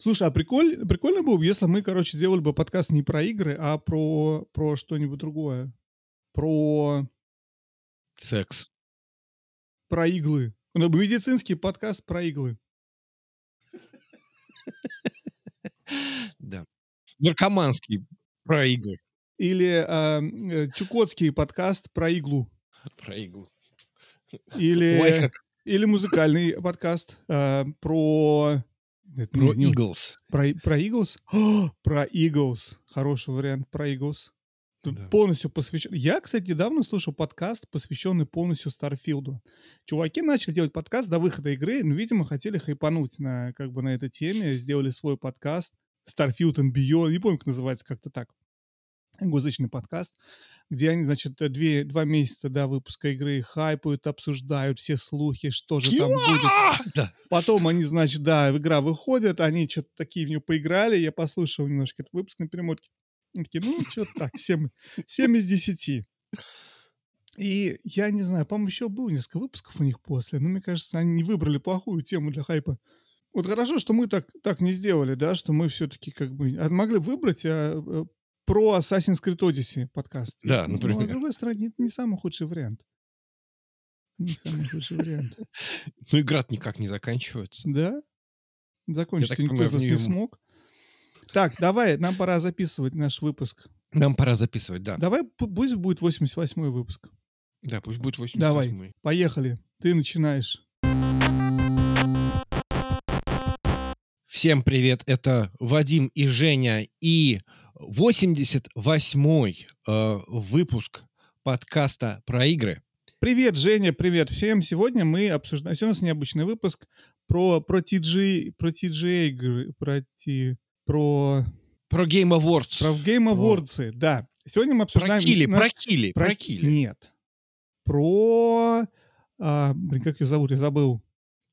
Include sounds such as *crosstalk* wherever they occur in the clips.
Слушай, а приколь, прикольно было бы, если мы, короче, делали бы подкаст не про игры, а про, про что-нибудь другое. Про... Секс. Про иглы. Ну, Медицинский подкаст про иглы. Да. Наркоманский про игры. Или а, э, Чукотский подкаст про иглу. Про иглу. Или, Ой, или музыкальный подкаст а, про... Нет, про не- Eagles. Про, про Eagles? О, *gasps* про Eagles. Хороший вариант про Eagles. Да. Полностью посвящен. Я, кстати, недавно слушал подкаст, посвященный полностью Старфилду. Чуваки начали делать подкаст до выхода игры, но, видимо, хотели хайпануть на, как бы, на этой теме, сделали свой подкаст Starfield and Beyond, не помню, как называется, как-то так. Англоязычный подкаст, где они, значит, две, два месяца до выпуска игры хайпают, обсуждают все слухи, что же там будет. Да. Потом они, значит, да, игра выходят, они что-то такие в нее поиграли, я послушал немножко этот выпуск на перемотке. Они такие, ну, что-то так, 7, 7 из 10. И я не знаю, по-моему, еще было несколько выпусков у них после, но мне кажется, они не выбрали плохую тему для хайпа. Вот хорошо, что мы так, так не сделали, да, что мы все-таки как бы а могли выбрать а, э, про Assassin's Creed Odyssey подкаст. Да, Ну, например. а с другой стороны, это не самый худший вариант. Не самый худший вариант. *laughs* Ну, игра никак не заканчивается. Да? Закончить так никто из нас не смог. Так, давай, нам пора записывать наш выпуск. Нам пора записывать, да. Давай, пу- пусть будет 88-й выпуск. Да, пусть будет 88 Давай. Поехали. Ты начинаешь. Всем привет, это Вадим и Женя и 88-й э, выпуск подкаста про игры. Привет, Женя, привет всем. Сегодня мы обсуждаем... Сегодня у нас необычный выпуск про, про TG, про TGA игры, про, T- про, Про Game Awards. про Game Awards, да. Сегодня мы Про обсуждаем... Кили, наш- про Кили, про- про Кили. Нет. Про... а, блин, как ее зовут? Я забыл.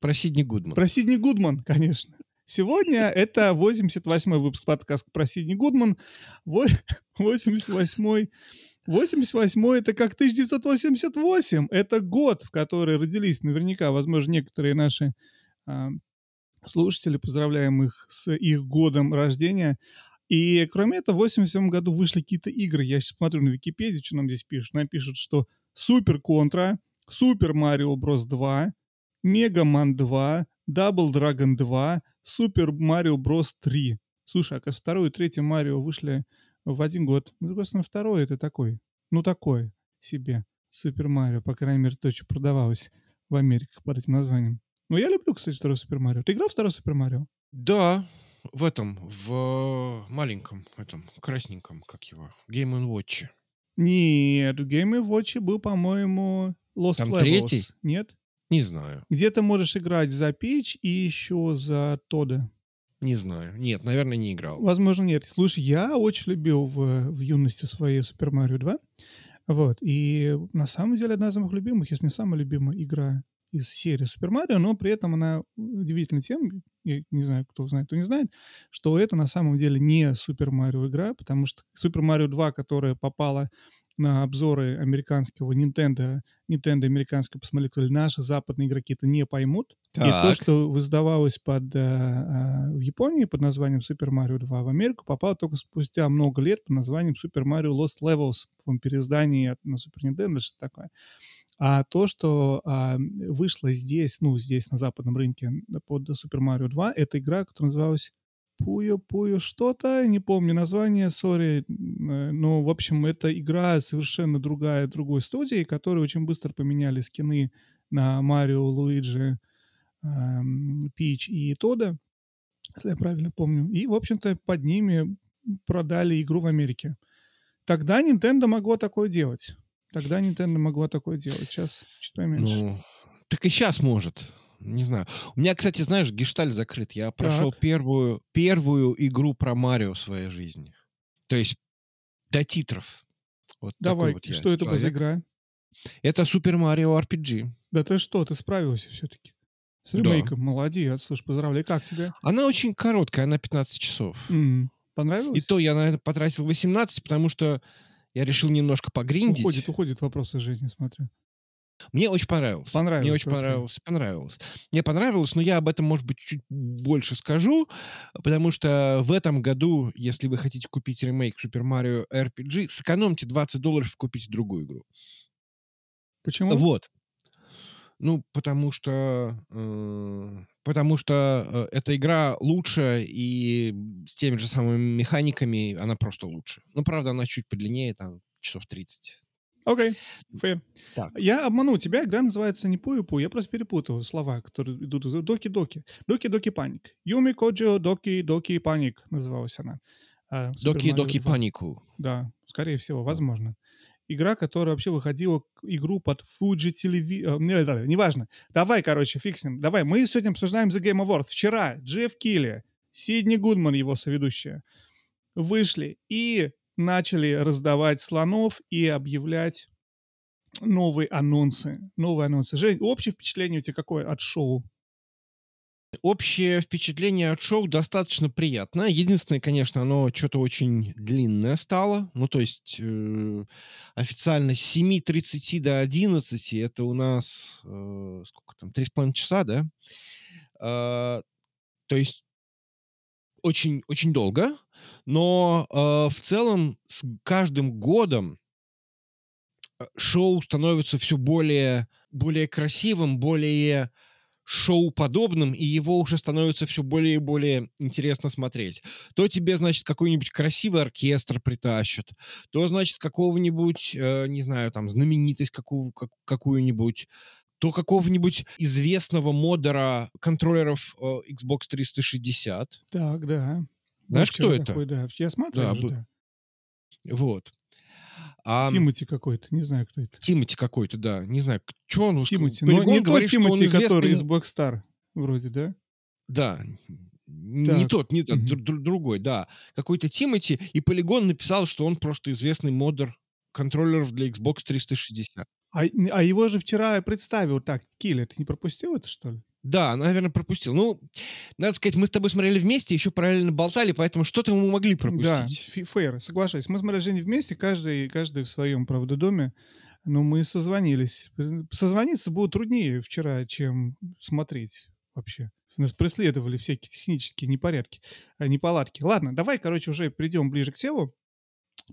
Про Сидни Гудман. Про Сидни Гудман, конечно. Сегодня это 88-й выпуск подкаста про Сидни Гудман. Во- *laughs* 88-й. 88-й это как 1988. Это год, в который родились наверняка, возможно, некоторые наши а, слушатели. Поздравляем их с их годом рождения. И кроме этого, в 87 году вышли какие-то игры. Я сейчас смотрю на Википедию, что нам здесь пишут. Нам пишут, что Супер Контра, Супер Марио Брос 2, Мега Ман 2, Double Dragon 2, Супер Марио Брос 3. Слушай, а второй и третий Марио вышли в один год. Ну, собственно, второй это такой, ну, такой себе Супер Марио, по крайней мере, то, что продавалось в Америке под этим названием. Ну, я люблю, кстати, второй Супер Марио. Ты играл в второй Супер Марио? Да, в этом, в маленьком, этом, красненьком, как его, Game Watch. Нет, в Game Watch был, по-моему, Lost Там Levels. третий? Нет? Не знаю, Где ты можешь играть за Пич и еще за Тода. не знаю. Нет, наверное, не играл. Возможно, нет. Слушай, я очень любил в, в юности своей Супер Марио 2. Вот. И на самом деле одна из моих любимых, если не самая любимая игра из серии Супер Марио, но при этом она удивительна тем, я не знаю, кто знает, кто не знает, что это на самом деле не Супер Марио игра, потому что Супер Марио 2, которая попала на обзоры американского Nintendo, Nintendo американского, посмотрели, наши западные игроки это не поймут. И то, Так. что издавалось под, э, э, в Японии под названием Super Mario 2, в Америку попало только спустя много лет под названием Super Mario Lost Levels в переиздании на Super Nintendo, что такое. А то, что а, вышло здесь, ну, здесь, на западном рынке под Super Mario 2, это игра, которая называлась Пую, Пую что-то, не помню название, сори, э, но, в общем, это игра совершенно другая, другой студии, которые очень быстро поменяли скины на Марио, Луиджи, эм, Пич и Тода, если я правильно помню. И, в общем-то, под ними продали игру в Америке. Тогда Nintendo могла такое делать. Тогда Nintendo могла такое делать. Сейчас чуть поменьше. Ну, так и сейчас может. Не знаю. У меня, кстати, знаешь, гешталь закрыт. Я прошел первую, первую игру про Марио в своей жизни. То есть до титров. Вот Давай, вот что это за игра? Это Супер Марио RPG. Да ты что, ты справился все-таки. С Да. ремейком. Молодец. Слушай, поздравляю. Как тебе? Она очень короткая, она 15 часов. М, Понравилось? И то я, наверное, потратил 18, потому что я решил немножко погриндить. Уходит, уходит вопросы жизни, смотрю. Мне очень понравилось. Понравилось. Мне очень понравилось. Понравилось. Мне понравилось, но я об этом, может быть, чуть больше скажу, потому что в этом году, если вы хотите купить ремейк Super Mario RPG, сэкономьте 20 долларов и купите другую игру. Почему? Вот. Ну, потому что... э, потому что э, эта игра лучше, и с теми же самыми механиками она просто лучше. Ну, правда, она чуть подлиннее, там, часов 30. Окей, fair. Так. Я обманул тебя, игра называется не Пую-Пу, я просто перепутал слова, которые идут из Доки-Доки. Доки-Доки Паник. Юми Коджо Доки-Доки Паник называлась она. А, Доки-доки 2. панику. Да, скорее всего, возможно. Игра, которая вообще выходила игру под Fuji телеви... Не, да, неважно. Давай, короче, фиксим. Давай, мы сегодня обсуждаем The Game Awards. Вчера Джефф Килли, Сидни Гудман, его соведущая, вышли и начали раздавать слонов и объявлять новые анонсы. Новые анонсы. Жень, общее впечатление у тебя какое от шоу? Общее впечатление от шоу достаточно приятное. Единственное, конечно, оно что-то очень длинное стало. Ну, то есть э, официально с 7.30 до 11 это у нас э, сколько там, 3,5 часа, да? Э, то есть очень, очень долго. Но э, в целом с каждым годом э, шоу становится все более, более красивым, более шоу-подобным, и его уже становится все более и более интересно смотреть. То тебе, значит, какой-нибудь красивый оркестр притащат, то, значит, какого-нибудь, э, не знаю, там, знаменитость какую, как- какую-нибудь, то какого-нибудь известного модера контроллеров э, Xbox 360. Так, да. Знаешь, Был кто это? такой, да. Я смотрел Да, уже, был. да. Вот. А Тимати какой-то, не знаю, кто это. Тимати какой-то, да. Не знаю, что он... Тимати. Но не тот говорит, он Тимати, известный который из Black Star, вроде, да? Да, не Так. тот, не тот, Мгм. дру- дру- другой, да. Какой-то Тимати, и Полигон написал, что он просто известный модер контроллеров для Xbox 360. А, а его же вчера представил так, Килли, ты не пропустил это, что ли? Да, наверное, пропустил. Ну, надо сказать, мы с тобой смотрели вместе, еще параллельно болтали, поэтому что-то мы могли Да, пропустить. фи- фейр, соглашаюсь. Мы смотрели Женей вместе, каждый, каждый в своем, правда, доме, но мы созвонились. Созвониться было труднее вчера, чем смотреть вообще. Нас преследовали всякие технические непорядки, а, неполадки. Ладно, давай, короче, уже перейдем ближе к телу.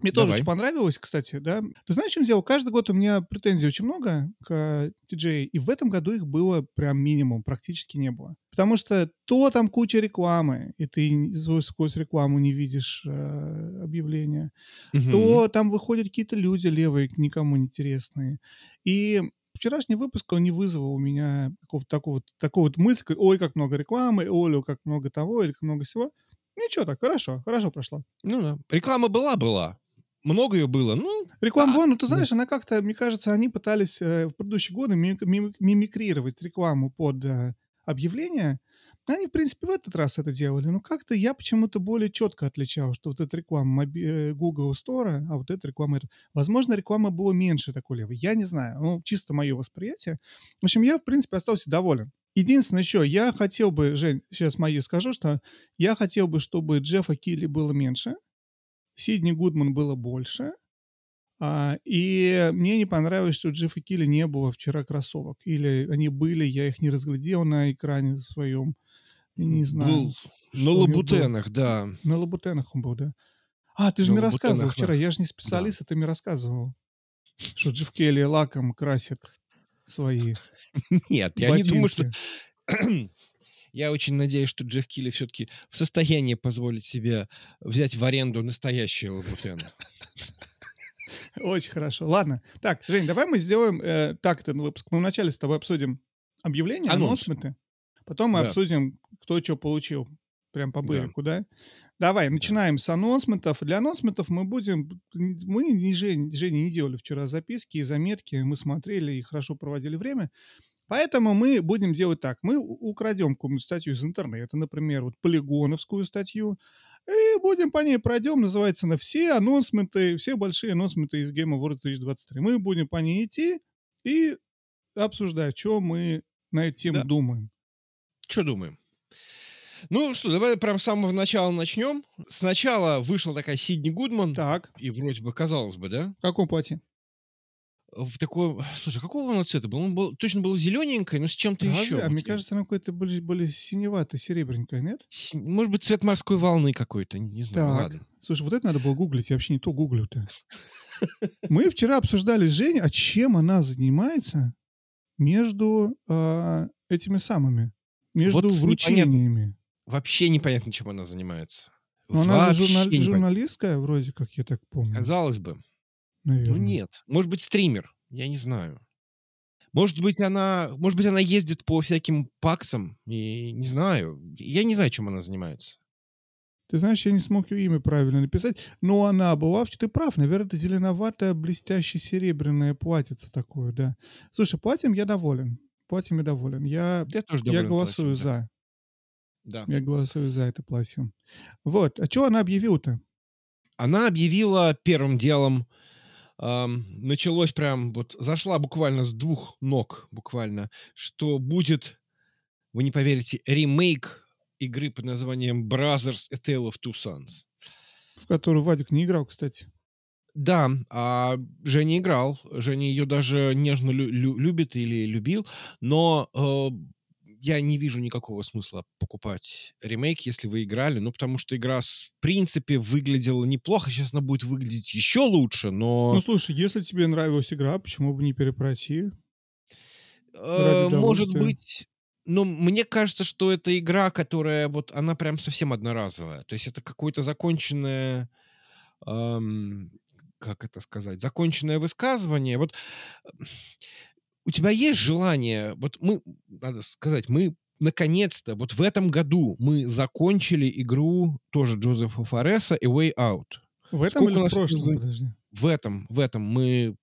Мне тоже Давай. очень понравилось, кстати, да. Ты знаешь, в чем дело? Каждый год у меня претензий очень много к TJ, и в этом году их было прям минимум, практически не было. Потому что то там куча рекламы, и ты сквозь рекламу не видишь э, объявления, Мгм. то там выходят какие-то люди левые, никому не интересные. И вчерашний выпуск, он не вызвал у меня какого-то такого, такого вот мысли, ой, как много рекламы, ой, как много того, или как много всего. Ничего так, хорошо, хорошо прошло. Ну да. Реклама была-была. Много ее было. Ну, Реклама Да. была, ну ты знаешь, она как-то, мне кажется, они пытались э, в предыдущие годы ми- ми- мимикрировать рекламу под э, объявления. Они, в принципе, в этот раз это делали, но как-то я почему-то более четко отличал, что вот эта реклама э, Google Store, а вот эта реклама... это. Возможно, реклама была меньше такой левой, я не знаю, ну, чисто мое восприятие. В общем, я, в принципе, остался доволен. Единственное еще, я хотел бы, Жень, сейчас мою скажу, что я хотел бы, чтобы Джеффа Килли было меньше, Сидни Гудман было больше, а, и мне не понравилось, что у Джеффа Килли не было вчера кроссовок. Или они были, я их не разглядел на экране своем. И не знаю. был на лабутенах, да. На лабутенах он был, да? А, ты же На мне рассказывал вчера, да. я же не специалист, а ты мне рассказывал, что Джефф Келли лаком красит свои *laughs* Нет, я не думаю, что... *clears throat* Я очень надеюсь, что Джефф Килли все-таки в состоянии позволить себе взять в аренду настоящие лабутены. Очень хорошо. Ладно. Так, Жень, давай мы сделаем э, так этот выпуск. Мы вначале с тобой обсудим объявления, Анонс. анонсменты. Потом мы Да. обсудим, кто что получил. Прям по Да. бырику, да? Давай, начинаем с анонсментов. Для анонсментов мы будем... Мы не Жень, Женя не делали вчера записки и заметки. Мы смотрели и хорошо проводили время. Поэтому мы будем делать так. Мы украдем какую-нибудь статью из интернета, например, вот полигоновскую статью, и будем по ней пройдем, называется на все анонсменты, все большие анонсменты из Game Awards 2023. Мы будем по ней идти и обсуждать, что мы на эту тему Да. думаем. Что думаем? Ну что, давай прям с самого начала начнем. Сначала вышла такая Сидни Гудман, Так, и вроде бы, казалось бы, да? в каком платье? В такой... *sighs* Слушай, какого оно цвета был? Он был, точно был зелененькое, но с чем-то Разве? еще. А мне Вот кажется, оно какое-то более, более синеватое, серебренькое, нет? Может быть, цвет морской волны какой-то, не знаю. Так. Ладно. Слушай, вот это надо было гуглить, я вообще не то гуглю-то. *laughs* Мы вчера обсуждали с Женей, а чем она занимается между а, этими самыми, между Вот вручениями. Вообще непонятно, чем она занимается. Но она же журнал- непонятно. журналистская, вроде как, я так помню. Казалось бы. Наверное. Ну нет. Может быть, стример. Я не знаю. Может быть, она, может быть, она ездит по всяким паксам. И не знаю. Я не знаю, чем она занимается. Ты знаешь, я не смог ее имя правильно написать, но она была, ты прав, наверное, это зеленоватое, блестящее серебряное платьице такое, да. Слушай, платьем я доволен. Платьем я доволен. Я, Я тоже я доволен голосую платьем, за. Да. Я голосую за это платье. Вот. А что она объявила-то? Она объявила первым делом, началось прям, вот зашла буквально с двух ног, буквально, что будет, вы не поверите, ремейк игры под названием Brothers A Tale of Two Sons. В которую Вадик не играл, кстати. Да, а Женя играл. Женя ее даже нежно лю- лю- любит или любил, но э, я не вижу никакого смысла покупать ремейк, если вы играли, ну, потому что игра, в принципе, выглядела неплохо, сейчас она будет выглядеть еще лучше, но... Ну, слушай, если тебе нравилась игра, почему бы не перепройти? Э, Может быть, но мне кажется, что это игра, которая вот, она прям совсем одноразовая. То есть это какое-то законченное, ам, как это сказать, законченное высказывание. Вот у тебя есть желание, вот мы, надо сказать, мы наконец-то, вот в этом году мы закончили игру тоже Джозефа Фореса A Way Out. В этом Сколько или в прошлом? за- Подожди. В этом, в этом мы,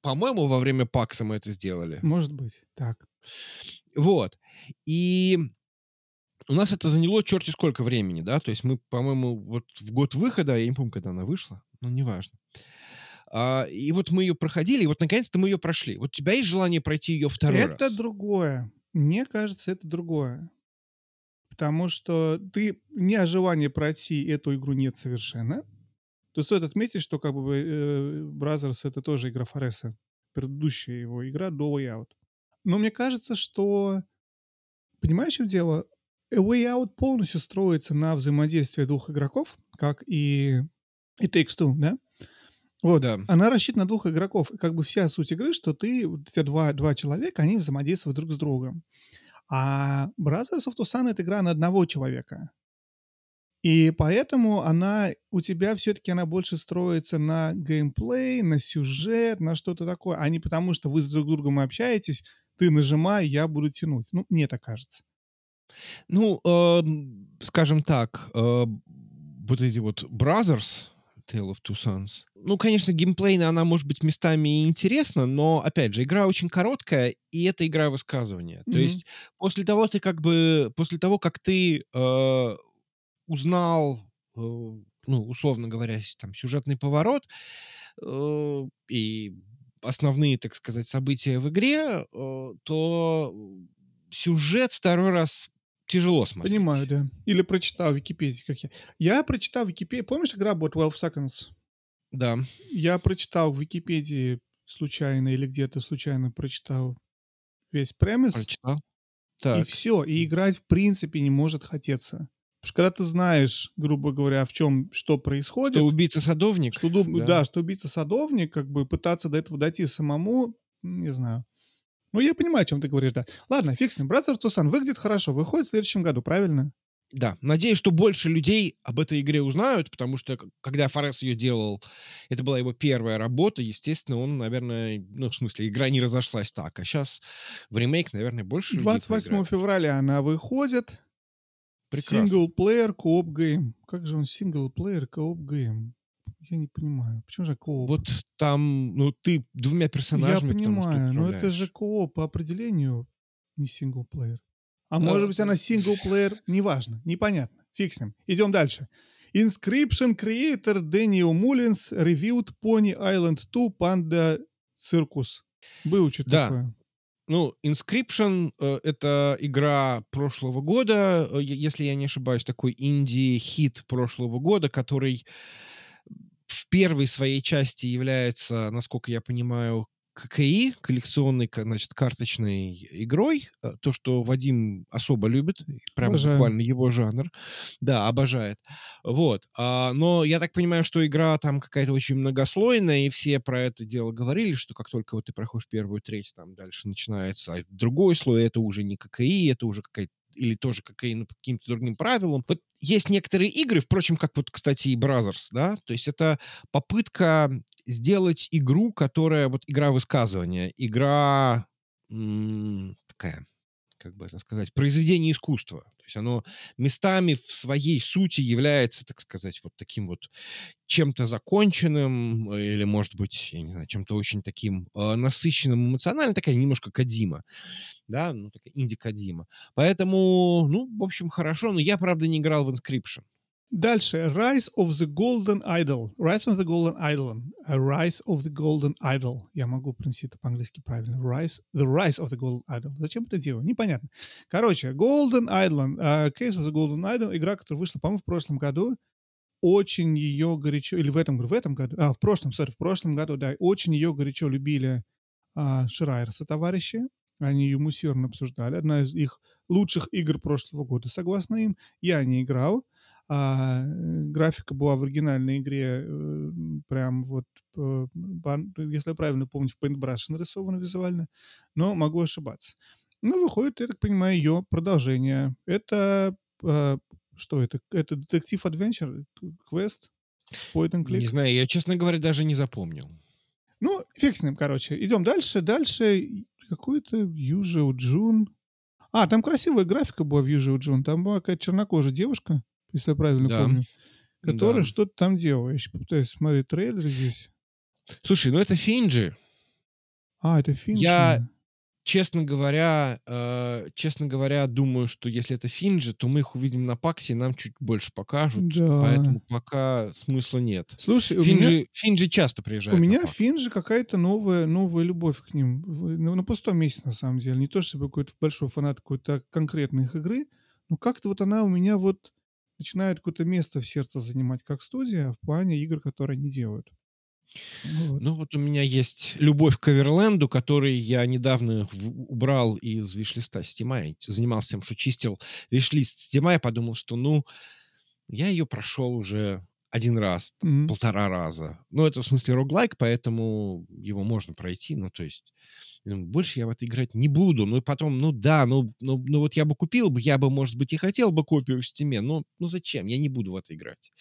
по-моему, во время Пакса мы это сделали. Может быть. Так. Вот. И у нас это заняло черти сколько времени, да? То есть мы, по-моему, вот в год выхода, я не помню, когда она вышла, но неважно. А, и вот мы ее проходили, и вот наконец-то мы ее прошли. Вот у тебя есть желание пройти ее второй это раз? другое. Мне кажется, это другое. Потому что ты не о желании пройти эту игру нет совершенно. То стоит отметить, что как бы э, Brothers это тоже игра Фореса. Предыдущая его игра до Way Out. Но мне кажется, что... Понимаешь, в чем дело? A Way Out полностью строится на взаимодействии двух игроков, как и, и Takes Two, да? Вот. Да. Она рассчитана на двух игроков. И как бы вся суть игры, что ты, эти два, два человека, они взаимодействуют друг с другом. А Brothers of Tucson — это игра на одного человека. И поэтому она у тебя все-таки она больше строится на геймплей, на сюжет, на что-то такое, а не потому, что вы с друг другом общаетесь, ты нажимай, я буду тянуть. Ну, мне так кажется. Ну, эм, скажем так, э, вот эти вот Brothers, Tale of Two Sons, ну, конечно, геймплейно она может быть местами и интересна, но, опять же, игра очень короткая, и это игра высказывания. То Мгм. есть после того, ты как бы, после того, как ты э, узнал, э, ну, условно говоря, там, сюжетный поворот э, и основные, так сказать, события в игре, э, то сюжет второй раз тяжело смотреть. Понимаю, да. Или прочитал в Википедии, как я. Я прочитал в Википедии, помнишь, игра была 12 Seconds? Да. Я прочитал в Википедии случайно или где-то случайно прочитал весь премис, Прочитал. и Так. все. И играть в принципе не может хотеться. Потому что когда ты знаешь, грубо говоря, в чем, что происходит, Что убийца садовник? что, да. да. что убийца садовник, как бы пытаться до этого дойти самому, не знаю. Ну, я понимаю, о чем ты говоришь, да. Ладно, фиг с ним. Brothers Two Sons выглядит хорошо, выходит в следующем году, правильно? Да. Надеюсь, что больше людей об этой игре узнают, потому что когда Фарес ее делал, это была его первая работа, естественно, он, наверное, ну, в смысле, игра не разошлась так. А сейчас в ремейк, наверное, больше людей 28 поиграет. февраля она выходит. Прекрасно. Single-player, co-op game. Как же он single-player, co-op game? Я не понимаю. Почему же кооп? Вот там, ну, ты двумя Я персонажами потому что понимаю, но это же кооп по определению не синглплеер. А Э, может быть она э, синглплеер? *laughs* Неважно, непонятно. Ним. Идем дальше. Inscription Creator Дэниел Муллинс reviewed Pony Island 2 Panda Circus. Было что-то Да. такое. Ну, Inscription э, — это игра прошлого года, э, если я не ошибаюсь, такой инди-хит прошлого года, который в первой своей части является, насколько я понимаю, ККИ, коллекционной, значит, карточной игрой. Э, то, что Вадим особо любит, прям Обожаю. буквально его жанр. Да, обожает. Вот. А, но я так понимаю, что игра там какая-то очень многослойная, и все про это дело говорили, что как только вот ты проходишь первую треть, там дальше начинается другой слой, это уже не ККИ, это уже какая-то или тоже кокаин по каким-то другим правилам. Вот есть некоторые игры, впрочем, как вот, кстати, и Brothers, да, то есть это попытка сделать игру, которая, вот игра высказывания, игра м- такая, как бы это сказать, произведение искусства. То есть оно местами в своей сути является, так сказать, вот таким вот чем-то законченным или, может быть, я не знаю, чем-то очень таким э, насыщенным эмоционально, такая немножко Кадима, да, ну, такая инди-Кадима. Поэтому, ну, в общем, хорошо, но я, правда, не играл в Inscription. Дальше. Rise of the Golden Idol. Rise of the Golden Idol. A Rise of the Golden Idol. Я могу принести это по-английски правильно. Rise, the Rise of the Golden Idol. Зачем это делаю? Непонятно. Короче, Golden Idol. Uh, Case of the Golden Idol. Игра, которая вышла, по-моему, в прошлом году. Очень ее горячо... Или в этом, в этом году? А, в прошлом, сори, в прошлом году, да. Очень ее горячо любили uh, Ширайерса товарищи. Они ее муссированно обсуждали. Одна из их лучших игр прошлого года, согласно им. Я не играл. А, графика была в оригинальной игре э, прям вот, э, если я правильно помню, в Paintbrush нарисована визуально, но могу ошибаться. Ну, выходит, я так понимаю, ее продолжение. Это э, что это? Это детектив адвенчер, квест, point and click? Не знаю, я, честно говоря, даже не запомнил. Ну, фиг с ним, короче. Идем дальше. Дальше какой-то Южио Джун. А, там красивая графика была в Южио Джун. Там была какая-то чернокожая девушка если я правильно да. помню, который да. что-то там делал. Я еще пытаюсь смотреть трейлер здесь. Слушай, ну это Финджи. А, это Финджи. Я, честно говоря, э, честно говоря, думаю, что если это Финджи, то мы их увидим на Паксе, нам чуть больше покажут. Да. Поэтому пока смысла нет. Слушай, Финджи, меня... Финджи часто приезжают. У меня. Финджи какая-то новая, новая любовь к ним. На, на пустом месте, на самом деле. Не то, чтобы какой-то большой фанат какой-то конкретной их игры, но как-то вот она у меня вот начинает какое-то место в сердце занимать как студия в плане игр, которые они делают. Ну вот. ну вот у меня есть любовь к Эверленду, который я недавно убрал из виш-листа Стима. Я занимался тем, что чистил виш-лист Стима. Я подумал, что ну, я ее прошел уже один раз, mm-hmm. полтора раза. Ну, это в смысле роглайк, поэтому его можно пройти. Ну, то есть больше я в это играть не буду. Ну и потом, ну да, ну, ну, ну вот я бы купил бы, я бы, может быть, и хотел бы копию в стиме, но ну зачем? Я не буду в это играть.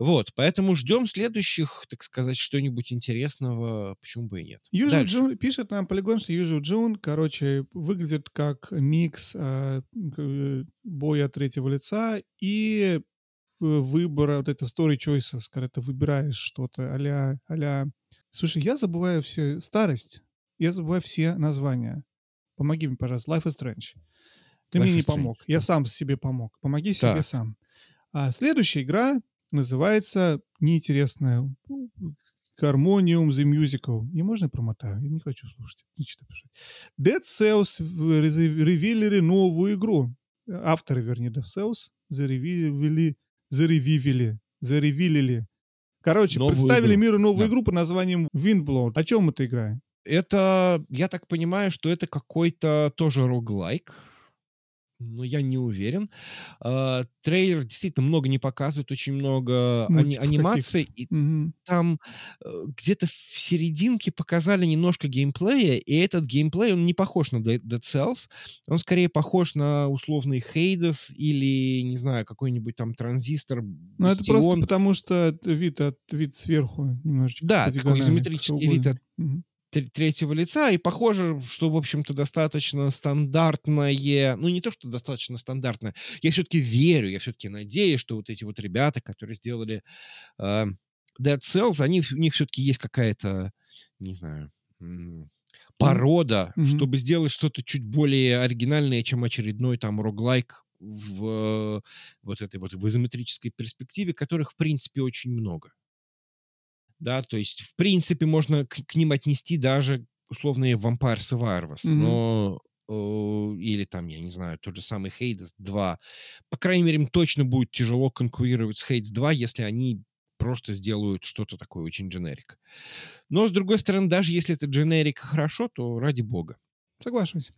Вот, поэтому ждем следующих, так сказать, что-нибудь интересного, почему бы и нет. Usual June пишет нам полигон, что Usual June, короче, выглядит как микс э, боя третьего лица и выбора, вот это story choices, когда ты выбираешь что-то а-ля, а Слушай, я забываю все... Старость я забываю все названия. Помоги мне, пожалуйста. Life is Strange. Ты Life мне не is помог. Strange. Я сам себе помог. Помоги себе Так. сам. А следующая игра называется неинтересная Harmonium the Musical. И можно я промотаю? Я не хочу слушать. Не читаю писать. Dead Cells ревилили новую игру. Авторы, вернее, Dead Cells заревили, заревивили, заревилили. Короче, Новую представили игру. миру новую Да. игру под названием Windblown. О чем эта игра? Это, я так понимаю, что это какой-то тоже роглайк, но я не уверен. А, трейлер действительно много не показывает, очень много ани- анимаций, и Мгм. там э, где-то в серединке показали немножко геймплея, и этот геймплей, он не похож на Dead Cells, он скорее похож на условный Hades или, не знаю, какой-нибудь там транзистор, Ну, это просто потому, что вид, от, вид сверху немножечко. Да, такой изометрический вид от Мгм. Тр- третьего лица, и похоже, что, в общем-то, достаточно стандартное, ну, не то, что достаточно стандартное, я все-таки верю, я все-таки надеюсь, что вот эти вот ребята, которые сделали э, Dead Cells, они, у них все-таки есть какая-то, не знаю, порода, Мгм. чтобы сделать что-то чуть более оригинальное, чем очередной там роглайк в вот этой вот в изометрической перспективе, которых, в принципе, очень много да, то есть, в принципе, можно к, к ним отнести даже условные Vampire Survivors, Мгм. но или там, я не знаю, тот же самый Hades 2. По крайней мере, им точно будет тяжело конкурировать с Hades 2, если они просто сделают что-то такое очень дженерик. Но, с другой стороны, даже если это дженерик хорошо, то ради бога. Соглашусь.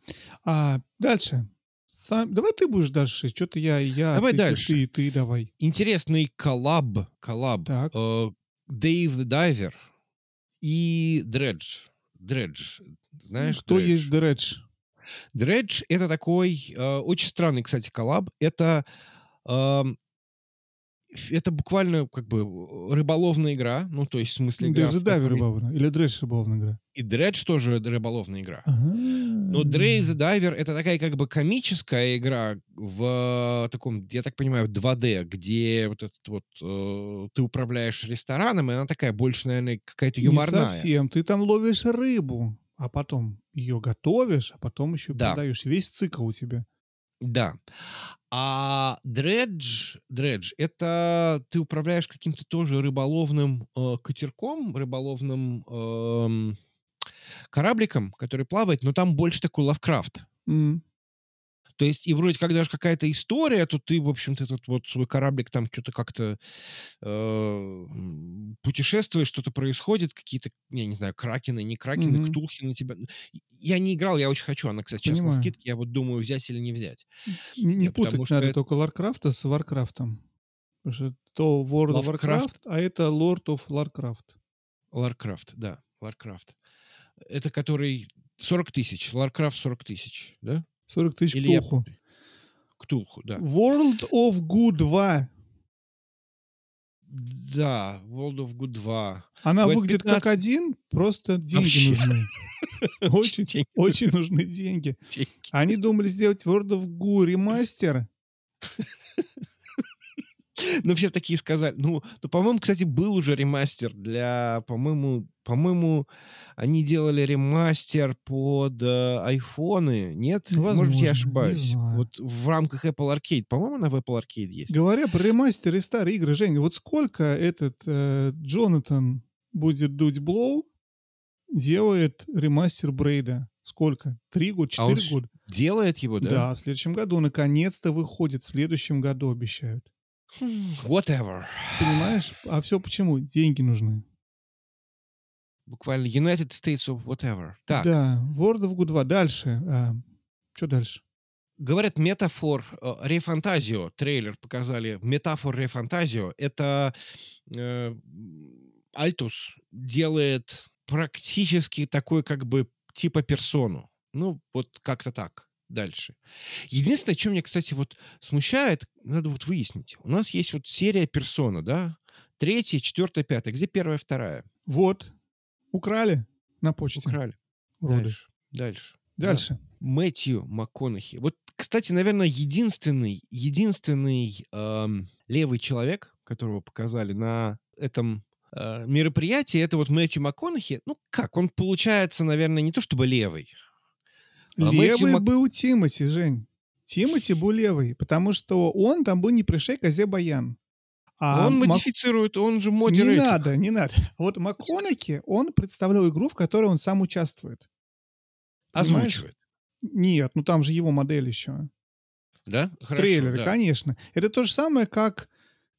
А дальше. Сам... Давай ты будешь дальше. Что-то я, я. Давай ты, дальше. Ты, ты, давай. Интересный коллаб. Коллаб. Так. Э, Dave the Diver и Dredge. Dredge. Знаешь, Кто Dredge? есть Dredge? Dredge — это такой э, очень странный, кстати, коллаб. Это эм, это буквально как бы рыболовная игра, ну то есть в смысле игра. Дэйв таком- рыболовная. Или Дредж рыболовная игра? И Дредж тоже рыболовная игра. Но Но Дрейв the Diver это такая как бы комическая игра в таком, я так понимаю, 2D, где вот этот вот э, ты управляешь рестораном, и она такая больше, наверное, какая-то юморная. Не совсем. Ты там ловишь рыбу, а потом ее готовишь, а потом еще Да. продаешь. Весь цикл у тебя. Да. А дредж, дредж, это ты управляешь каким-то тоже рыболовным э, катерком, рыболовным эм, корабликом, который плавает, но там больше такой лавкрафт. М. То есть, и вроде как даже какая-то история, то ты, в общем-то, этот вот свой кораблик там что-то как-то э, путешествуешь, что-то происходит, какие-то, я не знаю, кракены, не кракены, Мгм. ктулхи на тебя. Я не играл, я очень хочу. Она, кстати, сейчас на скидке, я вот думаю, взять или не взять. Не не потому путать что надо это- только Ларкрафта с Варкрафтом. Потому что то World of. Warcraft, а это Lord of Warcraft. Warcraft, да, Warcraft. Это который 40 тысяч, Warcraft 40 тысяч, да? 40 тысяч Или я ктулху. путаю? Ктулху, да. World of Good 2. Да, World of Good 2. Она Бэт выглядит как 15. один, просто деньги Вообще. нужны. *laughs* Очень, Деньги, очень нужны деньги. деньги. Они думали сделать World of Goo ремастер. *laughs* *laughs* Ну, все такие сказали. Ну, ну, по-моему, кстати, был уже ремастер для, по-моему, по-моему, они делали ремастер под э, айфоны, нет? Может быть, Возможно, не я ошибаюсь. Вот в рамках Apple Arcade. По-моему, она в Apple Arcade есть. Говоря про ремастер и старые игры, Женя, вот сколько этот э, Джонатан будет дуть Блоу делает ремастер Брейда? Сколько? Три года? А Четыре с- года? Делает его, да? Да, в следующем году. Наконец-то выходит. В следующем году обещают. Whatever. Понимаешь? А все почему? Деньги нужны. Буквально United States of whatever. Так, Да, World of Good 2. Дальше. что дальше? говорят, метафор э, Рефантазио, трейлер показали, метафор Рефантазио, это э, Альтус делает практически такой как бы типа персону. Ну, вот как-то так. Дальше. Единственное, что меня, кстати, вот смущает, надо вот выяснить. У нас есть вот серия персона, да? Третья, четвертая, пятая. Где первая, вторая? Вот. Украли на почте. Украли. Уроды. Дальше. Дальше. Дальше. Мэтью МакКонахи. Вот, кстати, наверное, единственный, единственный эм, левый человек, которого показали на этом э, мероприятии, это вот Мэтью МакКонахи. Ну, как, он получается, наверное, не то чтобы левый. А Левый Мак- был Тимати, Жень. Тимати был левый, потому что он там был не пришей козе баян. А он Мак- модифицирует, он же Не модерейтер. надо, не надо. *laughs* Вот МакКонахи, он представлял игру, в которой он сам участвует. Понимаешь? Озвучивает. Нет, ну там же его модель еще. Да? Хорошо, трейлера, да. конечно. Это то же самое, как,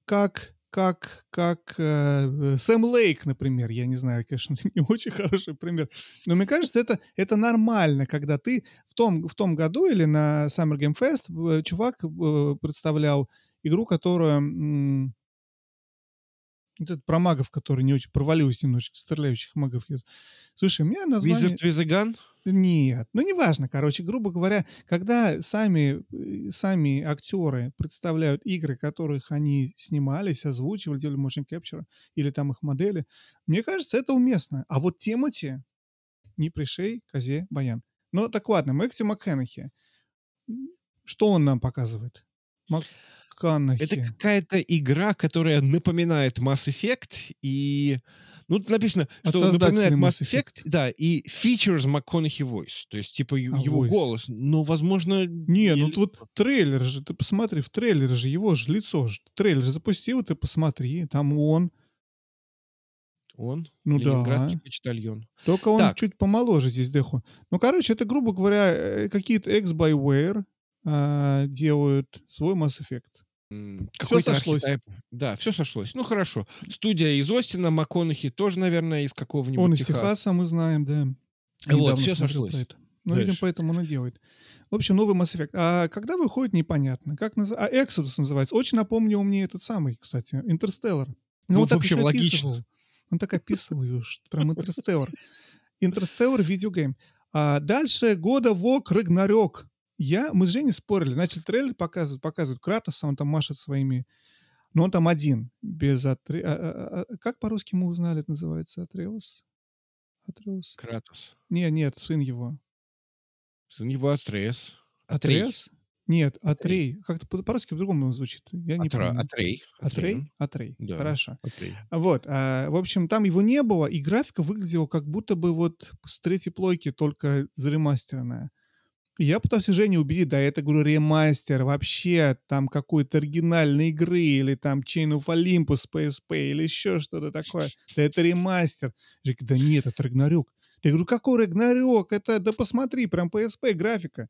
как, как, как э, Сэм Лейк, например. Я не знаю, конечно, *laughs* не очень хороший пример. Но мне кажется, это, это нормально, когда ты в том, в том году или на Summer Game Fest э, чувак э, представлял игру, которая... м, вот этот про магов, который не очень провалился немножечко, стреляющих магов. Слушай, меня название... Wizard with a Gun? Нет, ну неважно, короче, грубо говоря, когда сами, э, сами актеры представляют игры, которых они снимались, озвучивали, делали motion capture, или там их модели, мне кажется, это уместно. А вот Тимати не пришей, козе, баян. Ну, так ладно, Мэкси МакХенахи. Что он нам показывает? МакКанахи. Это какая-то игра, которая напоминает Mass Effect и... Ну, тут написано, От что напоминает Mass Effect, Effect. да, и features McConaughey voice, то есть, типа, А, его voice. голос. Но, возможно... Не, ну или- тут трейлер же, ты посмотри, в трейлере же его же лицо же. Трейлер запустил, ты посмотри, там он. Он? Ну да. почтальон. Только он Так. чуть помоложе здесь Деху. Ну, короче, это, грубо говоря, э, какие-то X-Byware а, делают свой Mass Effect. Все сошлось. Архетайп. Да, все сошлось. Ну, хорошо. Студия из Остина, МакКонахи тоже, наверное, из какого-нибудь Он из Техаса, мы знаем, да. Вот, все сошлось. Это. Ну, видимо, поэтому он и делает. В общем, новый Mass Effect. А когда выходит, непонятно. Как наз... А Exodus называется. Очень напомнил мне этот самый, кстати, Интерстеллар. Ну, ну он так общем, логично. Описывал. Он так описывал, прям Интерстеллар. Интерстеллар видеогейм. А дальше года Вок Рагнарёк. Я, мы с Женей спорили, начали трейлер показывать, показывают Кратоса, он там машет своими... Но он там один, без Атре... А, а, а, как по-русски мы узнали, это называется? Атреус? Атреус? Кратос. Не, нет, сын его. Сын его Атреус. Атреус? Нет, Атрей. Как-то по-русски по-другому звучит. Я не Атра, помню. Атрей. Атрей? Атрей. Да, Хорошо. Атрей. Вот. А, в общем, там его не было, и графика выглядела как будто бы вот с третьей плойки, только заремастеренная. Я пытался Женю убедить, да, это, говорю, ремастер, вообще там какой-то оригинальной игры, или там Chain of Olympus PSP, или еще что-то такое. Да это ремастер. Женя да нет, это Рагнарёк. Я говорю, какой Рагнарёк? Это, да посмотри, прям PSP графика.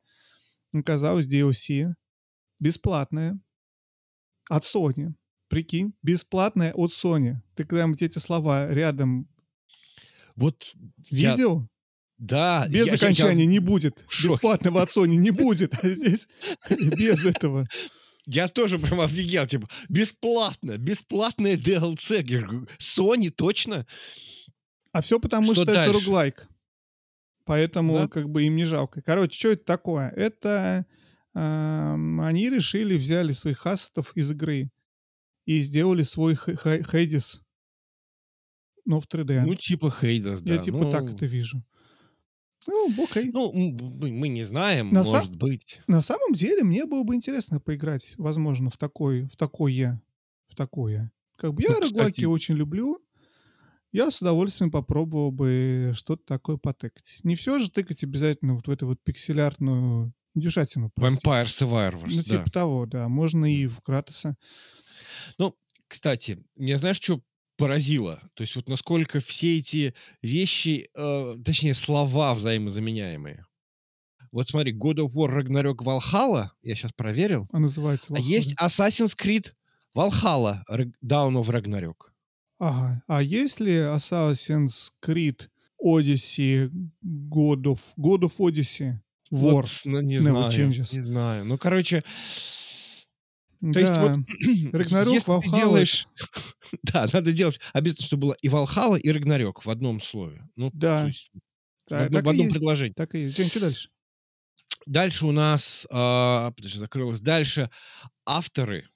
Оказалось, DLC бесплатная от Sony. Прикинь, бесплатная от Sony. Ты когда эти слова рядом вот видел? Да. Без я, окончания я, я... не будет. Бесплатного от Sony не будет. А здесь без этого. Я тоже прям офигел, типа, бесплатно, бесплатное DLC. Я говорю, Sony, точно? А все потому, что, что это руглайк. Поэтому да? как бы им не жалко. Короче, что это такое? Это э, они решили, взяли своих ассетов из игры и сделали свой Хейдис. Но в 3D. Ну, типа Хейдис, да. Я типа ну... так это вижу. Ну, окей. Ну, мы не знаем, на может быть. На самом деле, мне было бы интересно поиграть, возможно, в такой, в такое, в такое. Как бы я ну, роглайки очень люблю. Я с удовольствием попробовал бы что-то такое потыкать. Не все же тыкать обязательно вот в эту вот пикселярную дюшатину. Vampire Survivors, Ну, типа да. того, да. Можно и в Кратоса. Ну, кстати, меня знаешь, что поразило. То есть вот насколько все эти вещи, э, точнее слова взаимозаменяемые. Вот смотри, God of War Ragnarok Valhalla, я сейчас проверил. А называется Valhalla. А есть Assassin's Creed Valhalla Dawn of Ragnarok. Ага. А есть ли Assassin's Creed Odyssey God of, God of Odyssey War? Вот, ну, не знаю, changes. не знаю. Ну, короче, то да. есть вот, *clears throat* Рагнарёк, если Валхалла... ты делаешь... *laughs* да, надо делать обязательно, чтобы было и Валхала, и Рагнарёк в одном слове. Ну, да. Есть, да в, одном, в одном есть. предложении. Так и есть. Жень, что дальше? Дальше у нас... Э, подожди, закрылось. Дальше авторы,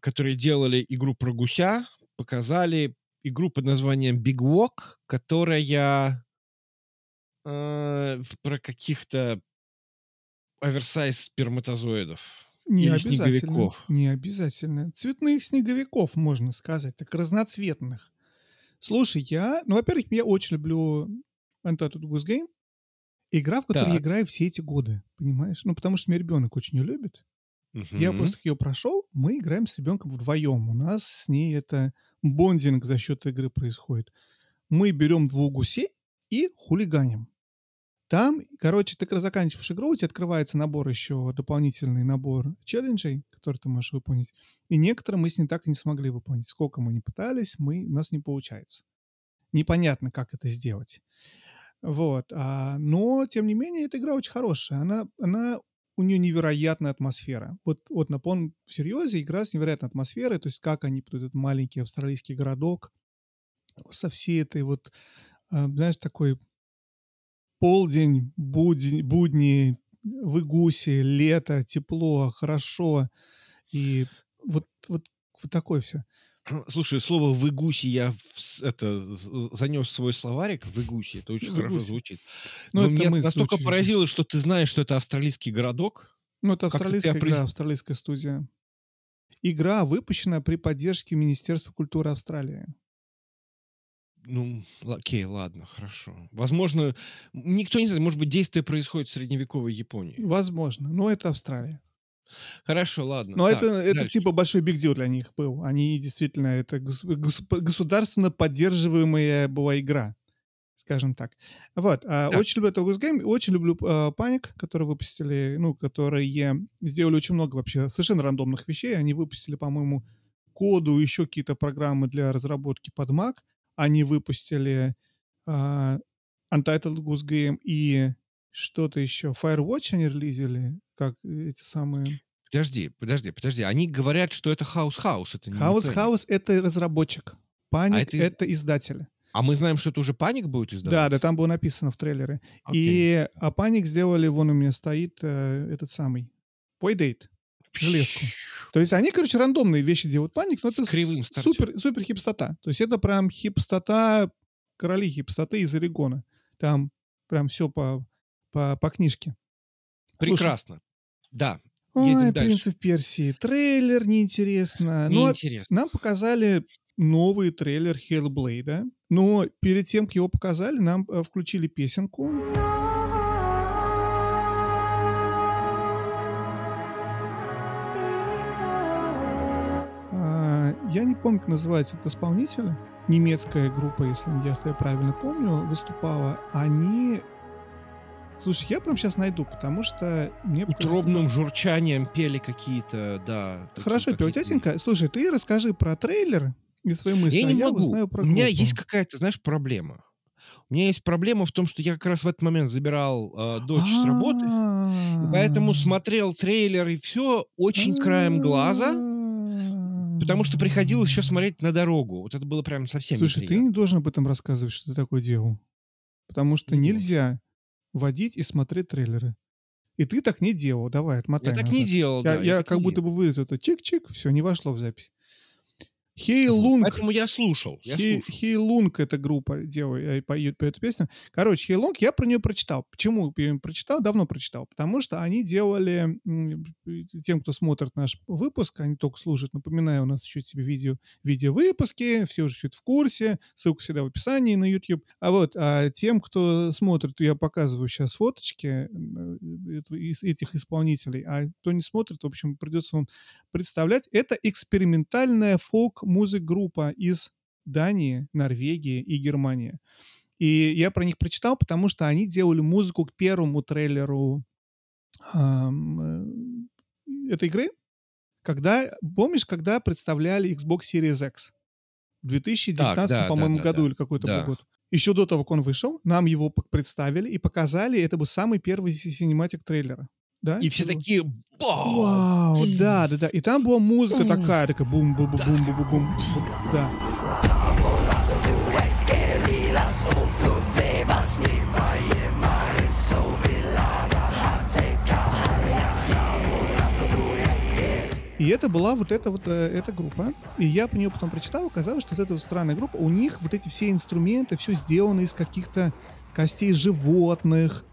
которые делали игру про гуся, показали игру под названием Big Walk, которая э, про каких-то оверсайз сперматозоидов. Не Или обязательно. снеговиков. Не обязательно. Цветных снеговиков, можно сказать, так разноцветных. Слушай, я, ну, во-первых, я очень люблю Entitled Goose Game. Игра, в которой так. я играю все эти годы, понимаешь? Ну, потому что меня ребенок очень ее любит. Угу. Я просто ее прошел, мы играем с ребенком вдвоем. У нас с ней это бондинг за счет игры происходит. Мы берем двух гусей и хулиганим. Там, короче, ты когда заканчиваешь игру, у тебя открывается набор еще, дополнительный набор челленджей, который ты можешь выполнить. И некоторые мы с ней так и не смогли выполнить. Сколько мы не пытались, мы, у нас не получается. Непонятно, как это сделать. Вот. А, но, тем не менее, эта игра очень хорошая. Она, она у нее невероятная атмосфера. Вот, вот напомню, в серьезе игра с невероятной атмосферой, то есть как они, этот маленький австралийский городок со всей этой вот, а, знаешь, такой полдень, будни, будни в Игусе, лето, тепло, хорошо. И вот, вот, вот такое все. Слушай, слово в Игусе я это занес в свой словарик в Игусе. Это очень хорошо звучит. Ну, Но ну, меня настолько поразило, что ты знаешь, что это австралийский городок. Ну, это австралийская игра, опри... австралийская студия. Игра выпущена при поддержке Министерства культуры Австралии. Ну, окей, ладно, хорошо. Возможно, никто не знает, может быть, действие происходит в средневековой Японии. Возможно, но это Австралия. Хорошо, ладно. Но так, это, это типа большой биг для них был. Они действительно, это гос- гос- государственно поддерживаемая была игра. скажем так. Вот. А, Да. Очень люблю Togus Game, очень люблю Panic, которые выпустили, ну, которые сделали очень много вообще совершенно рандомных вещей. Они выпустили, по-моему, коду, еще какие-то программы для разработки под Mac. Они выпустили а, Untitled Goose Game и что-то еще. Firewatch они релизили, как эти самые... Подожди, подожди, подожди. Они говорят, что это House House. Это не House Nintendo. House — это разработчик. Panic А это... это- издатели. А мы знаем, что это уже Паник будет издавать? Да, да, там было написано в трейлере. Окей. И а Panic сделали, вон у меня стоит э, этот самый Playdate, железку. То есть они, короче, рандомные вещи делают Panic, но это кривым супер, супер хипстота. То есть это прям хипстота, короли хипстоты из Орегона. Там прям все по, по, по книжке. Слушай, Прекрасно. Да, Ой, едем дальше. принцип Персии. Трейлер неинтересно. Неинтересно. нам показали новый трейлер Hellblade, но перед тем, как его показали, нам э, включили песенку. Я не помню, как называется этот исполнитель. Немецкая группа, если я я правильно помню, выступала. Они... Слушай, я прям сейчас найду, потому что мне... Утробным журчанием пели какие-то, да. Хорошо, какие-то пилотятенько. Слушай, ты расскажи про трейлер и свои мысли, Я а не я могу. узнаю про У меня группу. есть какая-то, знаешь, проблема. У меня есть проблема в том, что я как раз в этот момент забирал э, дочь с работы, поэтому А. смотрел трейлер и все очень краем глаза, потому что приходилось еще смотреть на дорогу. Вот это было прям совсем Слушай, ты неприятно. не должен об этом рассказывать, что ты такое делал. Потому что Не должен. нельзя водить и смотреть трейлеры. И ты так не делал. Давай, отмотай Я так назад. не делал, Я, да. я так как будто делал. бы вырезал это чик-чик, все, не вошло в запись. Хей Вот, Лунг. Поэтому я слушал. Хей, Лунг эта группа делает, поет, поет эту песню. Короче, Хей Лунг я про нее прочитал. Почему я прочитал? Давно прочитал. Потому что они делали, тем, кто смотрит наш выпуск, они только слушают, напоминаю, у нас еще тебе видео, видео-выпуски, все уже чуть в курсе, ссылка всегда в описании на YouTube. А вот а тем, кто смотрит, я показываю сейчас фоточки э, из этих исполнителей, а кто не смотрит, в общем, придется вам представлять. Это экспериментальная фолк-музык-группа из Дании, Норвегии и Германии. И я про них прочитал, потому что они делали музыку к первому трейлеру ам, э, этой игры. Когда, помнишь, когда представляли Xbox Series X? В 2019, Так, да, по-моему, да, да, году да. или какой-то Да. год. Еще до того, как он вышел, нам его представили и показали. Это был самый первый си- синематик трейлера. Да? И все такие... Вау, да, да, да. И там была музыка такая, такая бум бум бум бум бум бум Да. И это была вот эта вот э, эта группа. И я по нее потом прочитал, оказалось, что вот эта вот странная группа, у них вот эти все инструменты, все сделано из каких-то костей животных,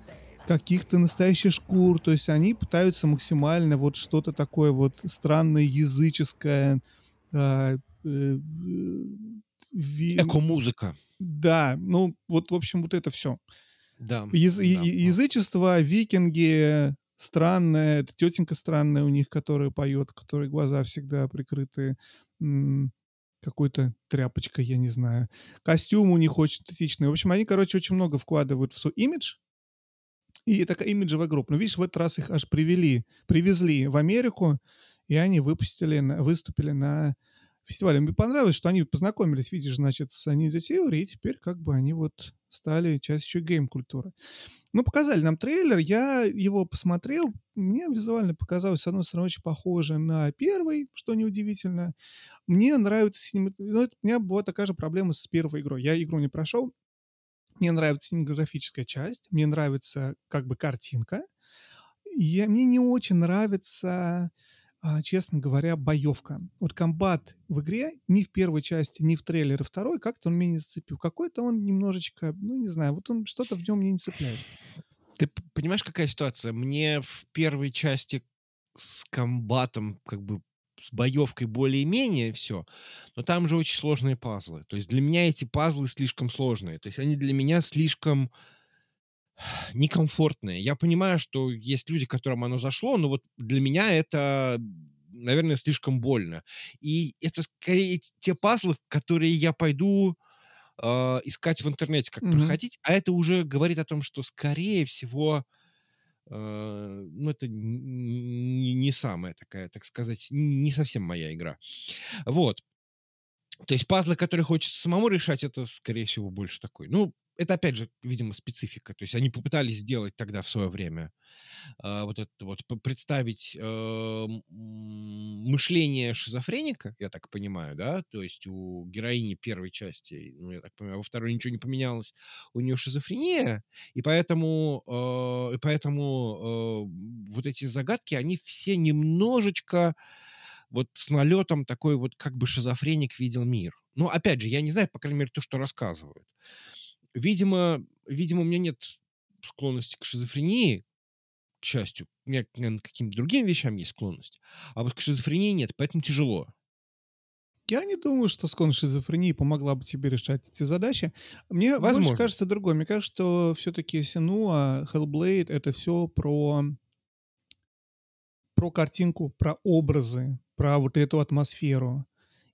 каких-то настоящих шкур. То есть они пытаются максимально вот что-то такое вот странное, языческое. э, э, ви- Эко-музыка. Да, ну вот, в общем, вот это все. Да. Яз- да, язычество, викинги, странная, это тетенька странная у них, которая поет, которой глаза всегда прикрыты какой-то тряпочкой, я не знаю. Костюм у них очень эстетичный. В общем, они, короче, очень много вкладывают в свой имидж. И такая имиджевая группа. Но видишь, в этот раз их аж привели, привезли в Америку, и они выпустили, выступили на фестивале. Мне понравилось, что они познакомились, видишь, значит, с Ninja Theory, и теперь как бы они вот стали частью гейм-культуры. Ну, показали нам трейлер, я его посмотрел, мне визуально показалось, с одной стороны, очень похоже на первый, что неудивительно. Мне нравится ну, у меня была такая же проблема с первой игрой. Я игру не прошел, мне нравится синематографическая часть, мне нравится как бы картинка. Я, мне не очень нравится, а, честно говоря, боевка. Вот комбат в игре ни в первой части, ни в трейлере второй как-то он меня не зацепил. Какой-то он немножечко, ну не знаю, вот он что-то в нем меня не цепляет. Ты понимаешь, какая ситуация? Мне в первой части с комбатом, как бы с боевкой более-менее все, но там же очень сложные пазлы. То есть для меня эти пазлы слишком сложные. То есть они для меня слишком *sighs* некомфортные. Я понимаю, что есть люди, которым оно зашло, но вот для меня это, наверное, слишком больно. И это скорее те пазлы, которые я пойду э, искать в интернете, как Мгм. проходить, а это уже говорит о том, что, скорее всего, ну, это не, не самая такая, так сказать, не совсем моя игра. Вот. То есть пазлы, которые хочется самому решать, это, скорее всего, больше такой. Ну, это, опять же, видимо, специфика. То есть они попытались сделать тогда в свое время а, вот это вот представить э, мышление шизофреника, я так понимаю, да, то есть у героини первой части, ну, я так понимаю, во второй ничего не поменялось, у нее шизофрения, и поэтому, э, и поэтому э, вот эти загадки, они все немножечко вот с налетом такой вот как бы шизофреник видел мир. Ну, опять же, я не знаю, по крайней мере, то, что рассказывают. Видимо, видимо, у меня нет склонности к шизофрении, к счастью. У меня наверное, к каким-то другим вещам есть склонность. А вот к шизофрении нет, поэтому тяжело. Я не думаю, что склонность шизофрении помогла бы тебе решать эти задачи. Мне больше Возможно. кажется другое. Мне кажется, что все-таки Синуа, Hellblade — это все про, про картинку, про образы, про вот эту атмосферу.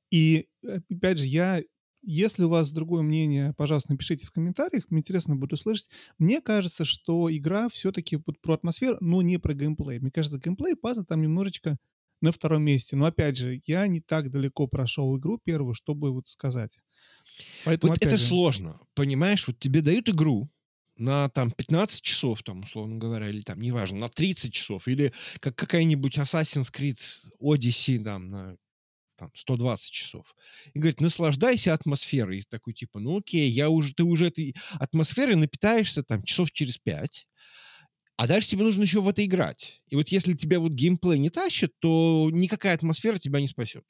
И, опять же, я... Если у вас другое мнение, пожалуйста, напишите в комментариях, мне интересно будет услышать. Мне кажется, что игра все-таки про атмосферу, но не про геймплей. Мне кажется, геймплей, пазл там немножечко на втором месте. Но опять же, я не так далеко прошел игру первую, чтобы вот сказать. Поэтому, Вот это же, сложно, понимаешь? Вот тебе дают игру на там 15 часов, там, условно говоря, или там, неважно, на 30 часов, или как какая-нибудь Assassin's Creed Odyssey там на там, 120 часов. И говорит, наслаждайся атмосферой. И такой типа, ну окей, я уже, ты уже этой атмосферой напитаешься там часов через 5, а дальше тебе нужно еще в это играть. И вот если тебя вот геймплей не тащит, то никакая атмосфера тебя не спасет.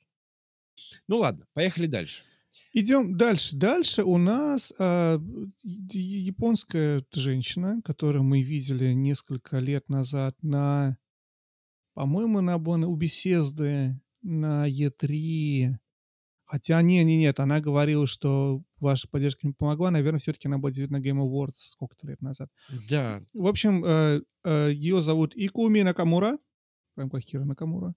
Ну ладно, поехали дальше. Идем дальше. Дальше у нас а, японская женщина, которую мы видели несколько лет назад на, по-моему, на Бон- у Бесезды на Е3. Хотя, не, не, нет, она говорила, что ваша поддержка не помогла. Наверное, все-таки она будет на Game Awards сколько-то лет назад. Да, В общем, э, э, ее зовут Икуми Накамура. Прям как Хира Накамура.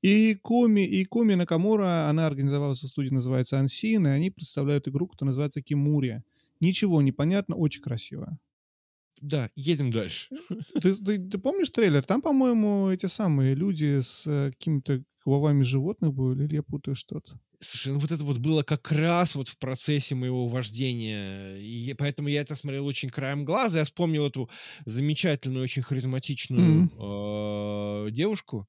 И Куми, и Куми Накамура, она организовала свою студию, называется Unseen, и они представляют игру, которая называется Кимурия. Ничего не понятно, очень красиво. Да, едем дальше. Ты, ты- ты помнишь трейлер? Там, по-моему, эти самые люди с э, какими-то головами животных были, или я путаю что-то? Слушай, ну вот это вот было как раз вот в процессе моего вождения, и поэтому я это смотрел очень краем глаза. Я вспомнил эту замечательную, очень харизматичную э, девушку,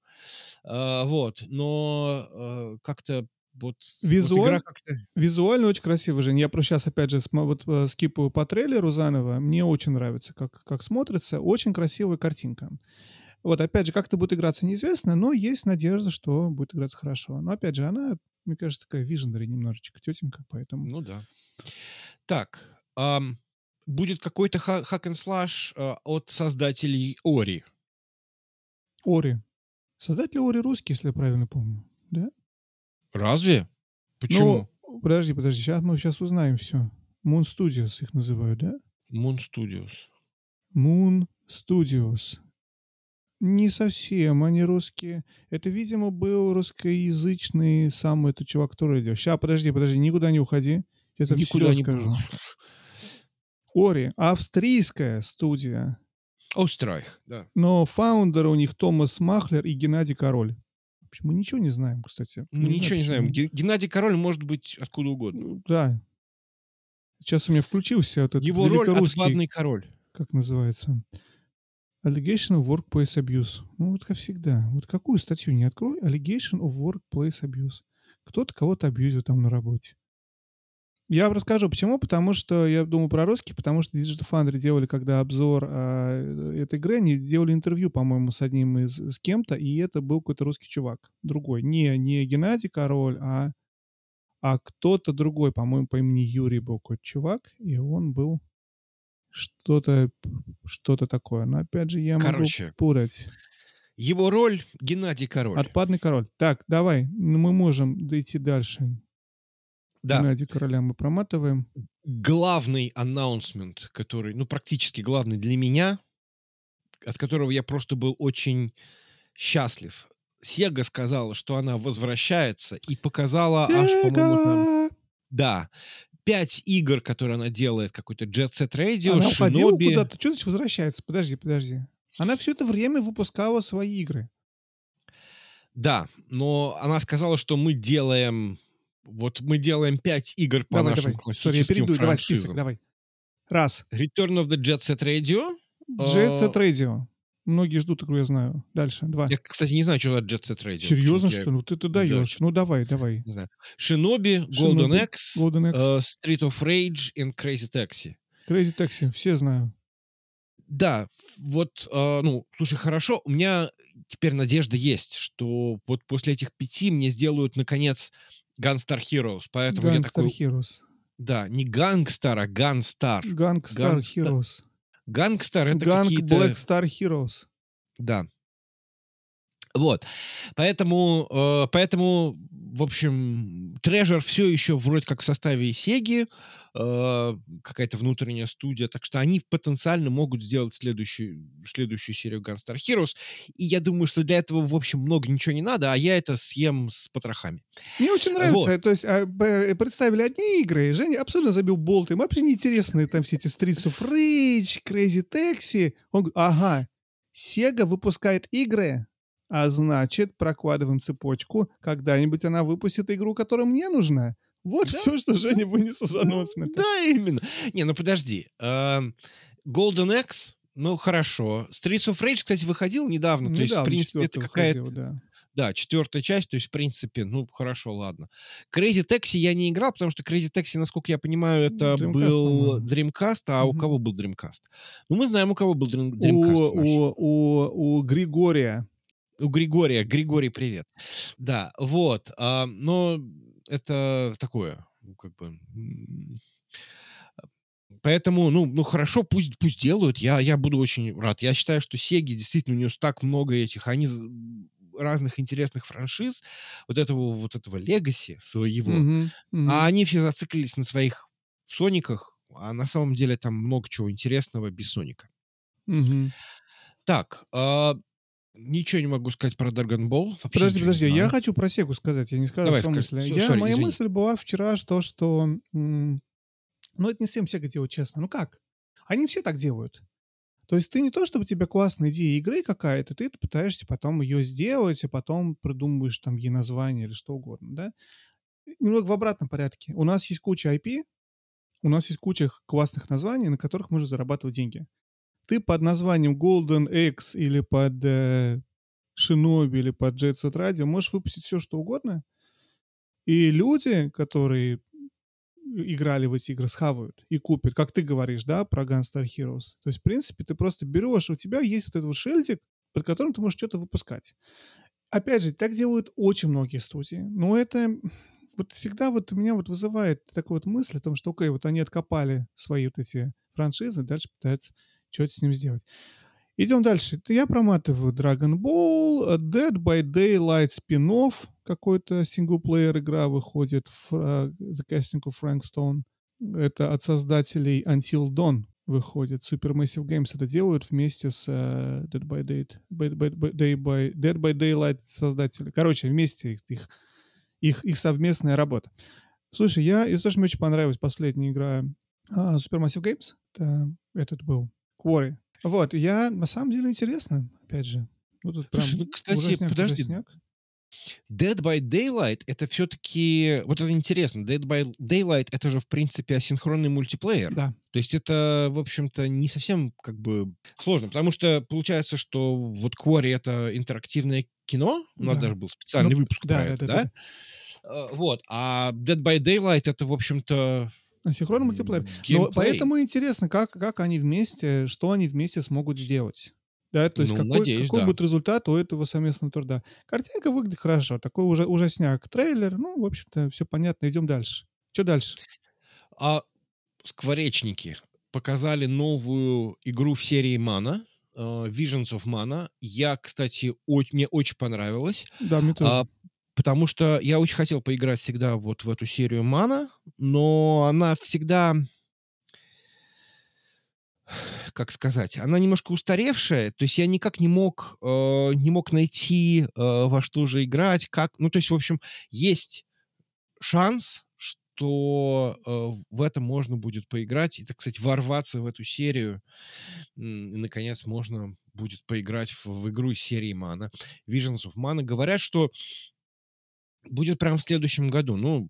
Э, вот. Но э, как-то вот вот Визуаль- как-то Визуально очень красиво, Жень. Я просто сейчас, опять же, вот, э, скипаю по трейлеру заново. Мне очень нравится, как, как смотрится. Очень красивая картинка. Вот, опять же, как это будет играться, неизвестно, но есть надежда, что будет играться хорошо. Но, опять же, она, мне кажется, такая виженери немножечко, тетенька, поэтому... Ну да. Так, ам, будет какой-то ха- hack and э, от создателей Ори. Ори. Создатели Ори русские, если я правильно помню. Да? Разве? Почему? Ну, подожди, подожди, сейчас мы сейчас узнаем все. Moon Studios их называют, да? Moon Studios. Moon Studios. Не совсем, они русские. Это, видимо, был русскоязычный сам этот чувак, который идет. Сейчас, подожди, подожди, никуда не уходи. Сейчас я Никуда все не скажу. буду. Ори, австрийская студия. Острайх, да. Но фаундеры у них Томас Махлер и Геннадий Король. Мы ничего не знаем, кстати. Ничего не знаем. почему. Ге- Геннадий Король может быть откуда угодно. Ну, Да. Сейчас у меня включился вот этот Его роль «Отвадный король». как называется, Allegation of Workplace Abuse. Ну, вот как всегда. Вот какую статью не открой, Allegation of Workplace Abuse. Кто-то кого-то абьюзил там на работе. Я вам расскажу, почему. Потому что я думаю про русский, потому что Digital Foundry делали, когда обзор а, этой игры, они делали интервью, по-моему, с одним из, с кем-то, и это был какой-то русский чувак. Другой. Не, не Геннадий Король, а, а кто-то другой, по-моему, по имени Юрий был какой-то чувак, и он был что-то что-то такое. Но опять же, я Короче, могу путать. Его роль Геннадий Король. Отпадный король. Так, давай, мы можем дойти дальше. Да. Геннадий Короля мы проматываем. Главный аннаунсмент, который, ну, практически главный для меня, от которого я просто был очень счастлив. Сега сказала, что она возвращается и показала аж, по-моему, там... Да. пять игр, которые она делает, какой-то Jet Set Radio, Она Shinobi. куда-то. Что значит возвращается? Подожди, подожди. Она все это время выпускала свои игры. Да, но она сказала, что мы делаем... Вот мы делаем пять игр по давай, нашим давай. Сори, я классическим перейду. Давай, франшизам. список, давай. Раз. Return of the Jet Set Radio. Jet Set А, Radio. Многие ждут игру, я знаю. Дальше. Два. Я, кстати, не знаю, что за Jet Set Radio. Серьезно, я что ли? Ну ты, ты Да, даешь. чё- Ну давай, давай. Не знаю. Shinobi, Golden Shinobi, X, Golden X. э, Street of Rage и Crazy Taxi. Crazy Taxi. Все знаю. Да, вот, э, ну, слушай, хорошо, у меня теперь надежда есть, что вот после этих пяти мне сделают, наконец, Gunstar Heroes, поэтому я Gangster такой, Heroes. да, не Гангстар, а. Gangstar Gangsta- Heroes. Гангстар — это Gang какие-то... Black Star Heroes. Да. Вот. Поэтому, э, поэтому, в общем, Treasure все еще вроде как в составе Сеги, э, какая-то внутренняя студия, так что они потенциально могут сделать следующую, следующую серию Gunstar Heroes. И я думаю, что для этого, в общем, много ничего не надо, а я это съем с потрохами. Мне очень нравится. Вот. То есть а, представили одни игры, Женя абсолютно забил болт. Им вообще неинтересны там все эти Streets of Rage, Crazy Taxi. Он говорит, ага, Sega выпускает игры, а значит, прокладываем цепочку. Когда-нибудь она выпустит игру, которая мне нужна. Вот Да. все, что Женя вынес из анонсмента. Да, именно. Не, ну подожди. Эм, Golden X, ну хорошо. Streets of Rage, кстати, выходил недавно. то есть, в Недавно принципе, это какая-то... выходил, да. Да, четвертая часть, то есть, в принципе, ну, хорошо, ладно. Crazy Taxi я не играл, потому что Crazy Taxi, насколько я понимаю, это Dreamcast, был по-моему. Dreamcast, а у Мгм. кого был Dreamcast? Ну, мы знаем, у кого был Dream- Dreamcast. У, наш. у, у, у Григория. У Григория. Григорий, привет. Да, вот. а, но это такое, ну, как бы... Поэтому, ну, ну хорошо, пусть, пусть делают. Я, я буду очень рад. Я считаю, что Сеги действительно у нее так много этих, они разных интересных франшиз, вот этого вот этого легаси своего, Мгм, мгм. а они все зациклились на своих Сониках, а на самом деле там много чего интересного без Соника. Мгм. Так, а, ничего не могу сказать про Dragon Ball. вообще Подожди, подожди, я хочу про Сегу сказать, я не сказал Давай, свою скажи. мысль. Я, сори, моя извини. мысль была вчера, что, что ну, это не всем Сега делают, честно. Ну как? Они все так делают. То есть ты не то, чтобы у тебя классная идея игры какая-то, ты пытаешься потом ее сделать, а потом придумываешь там ей название или что угодно, да? Немного в обратном порядке. У нас есть куча IP, у нас есть куча классных названий, на которых можно зарабатывать деньги. Ты под названием Golden X или под э, Shinobi или под Jet Set Radio можешь выпустить все, что угодно, и люди, которые играли в эти игры, схавают и купят, как ты говоришь, да, про Gunstar Heroes. То есть, в принципе, ты просто берешь, у тебя есть вот этот вот шильдик, под которым ты можешь что-то выпускать. Опять же, так делают очень многие студии. Но это вот всегда вот у меня вот вызывает такую вот мысль о том, что, окей, вот они откопали свои вот эти франшизы, дальше пытаются что-то с ним сделать. Идем дальше. Я проматываю Dragon Ball, э, Dead by Daylight спин-офф, какой-то синглплеер игра выходит, of Frank Stone. Это от создателей Until Dawn выходит. Supermassive Games это делают вместе с э, Dead by Day by, Dead by Daylight создатели. Короче, вместе их, их, их, их совместная работа. Слушай, я, если что, мне очень понравилась последняя игра а, Supermassive Games. Это, этот был Quarry. Вот, я, на самом деле, интересно, опять же. Ну, тут прям Слушай, ну, кстати, ужасняк, подожди. ужасняк. Dead by Daylight это все-таки... Вот это интересно. Dead by Daylight это же, в принципе, асинхронный мультиплеер. Да. То есть это, в общем-то, не совсем как бы сложно, потому что получается, что вот Quarry — это интерактивное кино, у нас Да. даже был специальный Ну, выпуск да, про да, это, да, да? да, Э, Вот, а Dead by Daylight — это, в общем-то, Асинхронный мультиплеер. Но поэтому интересно, как, как они вместе, что они вместе смогут сделать. Да, то есть Ну, какой, надеюсь, какой да. будет результат у этого совместного труда. Картинка выглядит хорошо, такой уже ужасняк. Трейлер, ну, в общем-то, все понятно, идем дальше. Что дальше? А скворечники показали новую игру в серии Mana, э, Visions of Mana. Я, кстати, о- мне очень понравилось. Да, мне тоже. А, потому что я очень хотел поиграть всегда вот в эту серию Мана, но она всегда, как сказать, она немножко устаревшая, то есть я никак не мог, э, не мог найти, э, во что же играть, как, ну, то есть, в общем, есть шанс, что э, в этом можно будет поиграть и, так сказать, ворваться в эту серию. И, наконец, можно будет поиграть в, в игру из серии Mana, Visions of Mana. Говорят, что будет прямо в следующем году. Ну,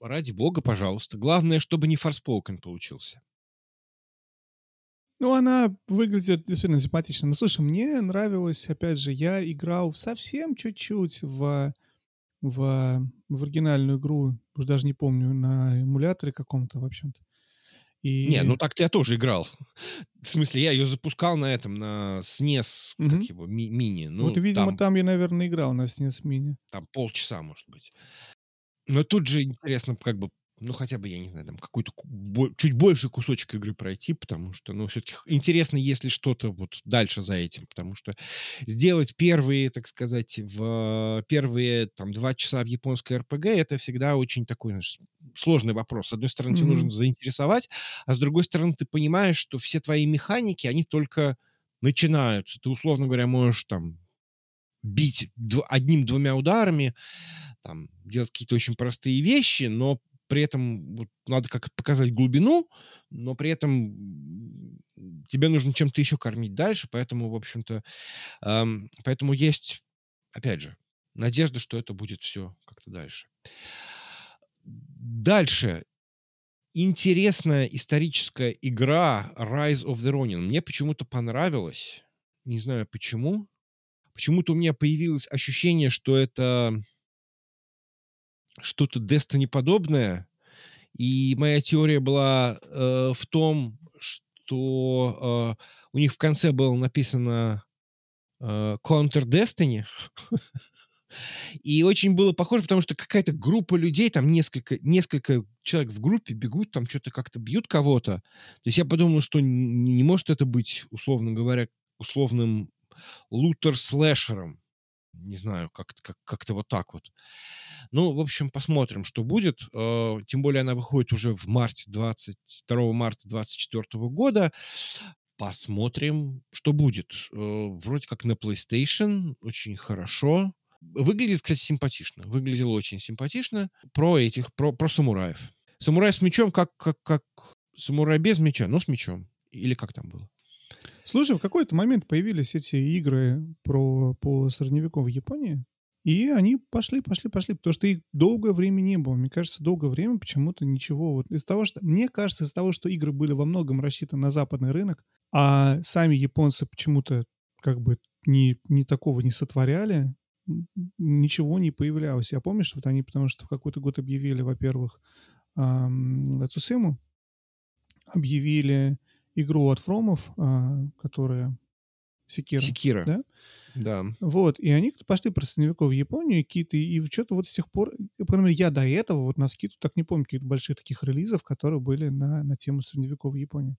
ради бога, пожалуйста. Главное, чтобы не Forspoken получился. Ну, она выглядит действительно симпатично. Но, слушай, мне нравилось, опять же, я играл совсем чуть-чуть в, в, в оригинальную игру, уж даже не помню, на эмуляторе каком-то, в общем-то. И... Не, ну так я тоже играл. В смысле, я ее запускал на этом, на SNES, угу. как его, ми- мини. Ну, вот, видимо, там, там я, наверное, играл на SNES мини. Там полчаса, может быть. Но тут же интересно, как бы ну, хотя бы, я не знаю, там какой-то чуть больше кусочек игры пройти, потому что, ну, все-таки интересно, если что-то вот дальше за этим, потому что сделать первые, так сказать, в первые там два часа в японской РПГ, это всегда очень такой знаешь, сложный вопрос. С одной стороны, mm-hmm. тебе нужно заинтересовать, а с другой стороны, ты понимаешь, что все твои механики, они только начинаются. Ты, условно говоря, можешь там бить одним-двумя ударами, там, делать какие-то очень простые вещи, но при этом надо как показать глубину, но при этом тебе нужно чем-то еще кормить дальше, поэтому, в общем-то, эм, поэтому есть, опять же, надежда, что это будет все как-то дальше. Дальше. Интересная историческая игра Rise of the Ronin. Мне почему-то понравилась. Не знаю почему. Почему-то у меня появилось ощущение, что это что-то Destiny подобное. И моя теория была э, в том, что э, у них в конце было написано э, Counter Destiny. И очень было похоже, потому что какая-то группа людей, там несколько, несколько человек в группе бегут, там что-то как-то бьют кого-то. То есть я подумал, что не, не может это быть, условно говоря, условным лутер-слэшером. Не знаю, как-то как, как вот так вот. Ну, в общем, посмотрим, что будет. Э, тем более она выходит уже в марте 22 марта 2024 года. Посмотрим, что будет. Э, вроде как на PlayStation. Очень хорошо. Выглядит, кстати, симпатично. Выглядело очень симпатично. Про этих, про, про самураев. Самурай с мечом, как, как, как самурай без меча, но с мечом. Или как там было? Слушай, в какой-то момент появились эти игры про, по средневековой Японии. И они пошли, пошли, пошли, потому что их долгое время не было. Мне кажется, долгое время почему-то ничего. Вот из того, что... Мне кажется, из-за того, что игры были во многом рассчитаны на западный рынок, а сами японцы почему-то как бы не, не такого не сотворяли, ничего не появлялось. Я помню, что вот они, потому что в какой-то год объявили, во-первых, эм, Цусиму, объявили игру от Фромов, э, которая Секира. Секира. Да? Да. Вот, и они пошли про средневековье в Японию, какие-то, и что-то вот с тех пор, мере, я до этого вот на скидку так не помню каких-то больших таких релизов, которые были на, на тему средневековой Японии.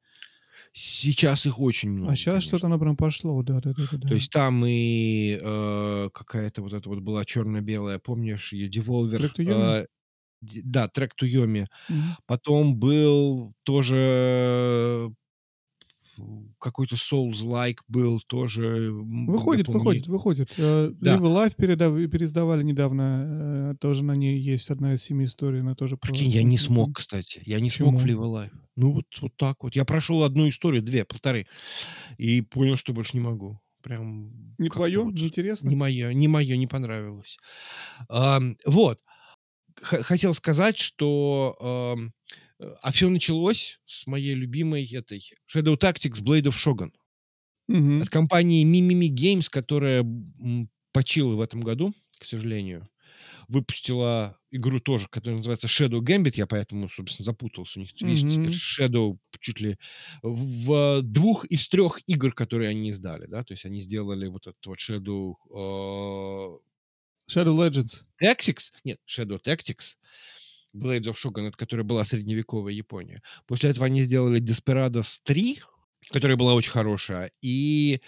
Сейчас их очень много. А сейчас что-то оно прям пошло, да, да, да, да. То есть там и э, какая-то вот эта вот была черно-белая, помнишь, ее Devolver. Трек э, да, трек Туйоми. Mm-hmm. Потом был тоже какой-то Souls-like был тоже. Выходит, выходит, выходит. Э, да. Live Life передав... пересдавали недавно. Э, тоже на ней есть одна из семи историй. Она тоже Прикинь, я не смог, кстати. Я не Почему? смог в Live Life. Ну, вот, вот так вот. Я прошел одну историю, две, полторы. И понял, что больше не могу. Прям... Не твое? Вот, Неинтересно? Не мое, не мое, не понравилось. А, вот. Х- хотел сказать, что... А, а все началось с моей любимой этой Shadow Tactics Blade of Shogun. Угу. От компании Mimimi Games, которая почила в этом году, к сожалению. Выпустила игру тоже, которая называется Shadow Gambit. Я поэтому, собственно, запутался. У них, mm-hmm. видишь, теперь Shadow чуть ли в двух из трех игр, которые они издали, да, то есть они сделали вот этот вот Shadow... Э... Shadow Legends. Tactics? Нет, Shadow Tactics. Blades of Shogun, которая была средневековая Япония. После этого они сделали Desperados 3, которая была очень хорошая, и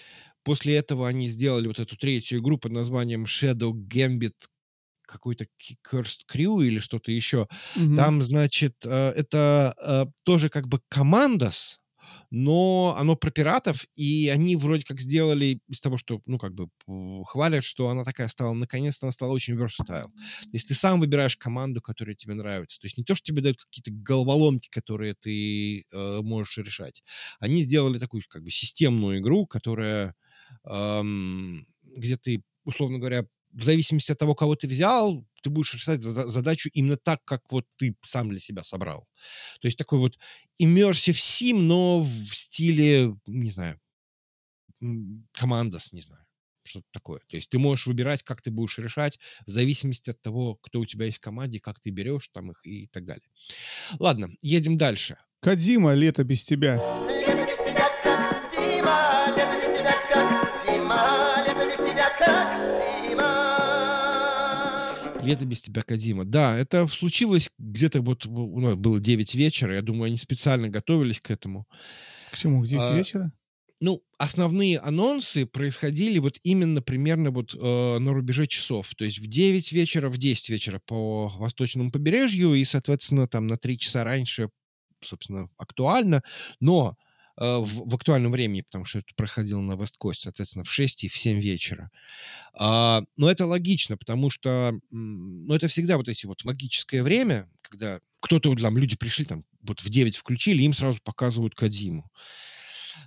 после этого они сделали вот эту третью игру под названием Shadow Gambit какой-то Cursed Crew или что-то еще. Mm-hmm. Там, значит, э, это э, тоже как бы командос, но оно про пиратов, и они вроде как сделали из того, что, ну, как бы хвалят, что она такая стала, наконец-то она стала очень versatile. То есть ты сам выбираешь команду, которая тебе нравится. То есть не то, что тебе дают какие-то головоломки, которые ты э, можешь решать. Они сделали такую, как бы, системную игру, которая, эм, где ты, условно говоря, в зависимости от того, кого ты взял, ты будешь решать задачу именно так, как вот ты сам для себя собрал. То есть такой вот immersive sim, но в стиле, не знаю, командос, не знаю, что-то такое. То есть ты можешь выбирать, как ты будешь решать, в зависимости от того, кто у тебя есть в команде, как ты берешь там их и так далее. Ладно, едем дальше. Кадима, лето без тебя. Лето без тебя, Кадима. Да, это случилось где-то вот, у нас было 9 вечера, я думаю, они специально готовились к этому. К чему, к 9 а, вечера? Ну, основные анонсы происходили вот именно примерно вот э, на рубеже часов. То есть в 9 вечера, в 10 вечера по восточному побережью и, соответственно, там на 3 часа раньше, собственно, актуально. Но в, в актуальном времени, потому что это проходило на Весткост, соответственно, в 6 и в 7 вечера. А, но это логично, потому что ну, это всегда вот эти вот магическое время, когда кто-то, там, люди пришли, там, вот в 9 включили, им сразу показывают Кадиму.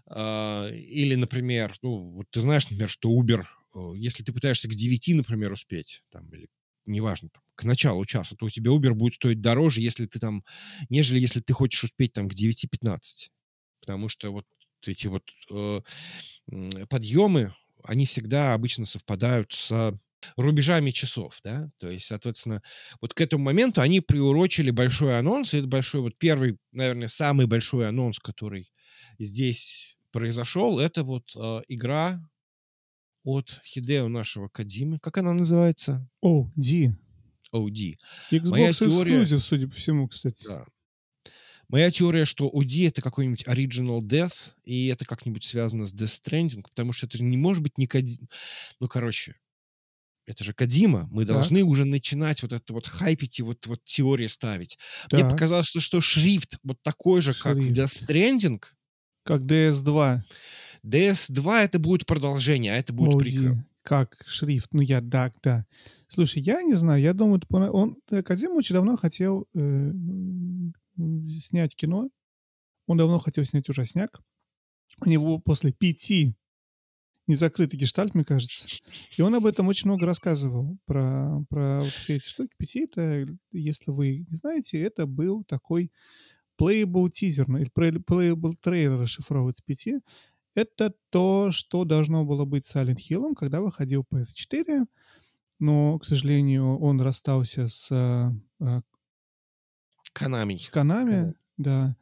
А, или, например, ну, вот ты знаешь, например, что Uber, э, если ты пытаешься к 9, например, успеть, там, или неважно, там, к началу часа, то у тебя Uber будет стоить дороже, если ты там, нежели если ты хочешь успеть там к 9.15 потому что вот эти вот э, подъемы, они всегда обычно совпадают с рубежами часов, да, то есть, соответственно, вот к этому моменту они приурочили большой анонс, и это большой, вот первый, наверное, самый большой анонс, который здесь произошел, это вот э, игра от Хидео нашего Кадимы, как она называется? OD. OD. Xbox Моя теория... судя по всему, кстати. Да. Моя теория, что OD — это какой-нибудь Original Death, и это как-нибудь связано с Death Stranding, потому что это же не может быть не Кадима. Ну, короче, это же Кадима. Мы так. должны уже начинать вот это вот хайпить и вот, вот теории ставить. Так. Мне показалось, что, что шрифт вот такой же, шрифт. как Death Stranding. Как DS2. DS2 это будет продолжение, а это будет прикол. Как шрифт. Ну, я да, да. Слушай, я не знаю, я думаю, он Кадима очень давно хотел э, снять кино. Он давно хотел снять ужасняк. У него после пяти незакрытый гештальт, мне кажется. И он об этом очень много рассказывал, про, про вот все эти штуки. Пяти, это, если вы не знаете, это был такой playable тизер, или playable трейлер расшифровывается пяти. Это то, что должно было быть Silent Hill, когда выходил PS4, но, к сожалению, он расстался с а, Канами. С Канами, да.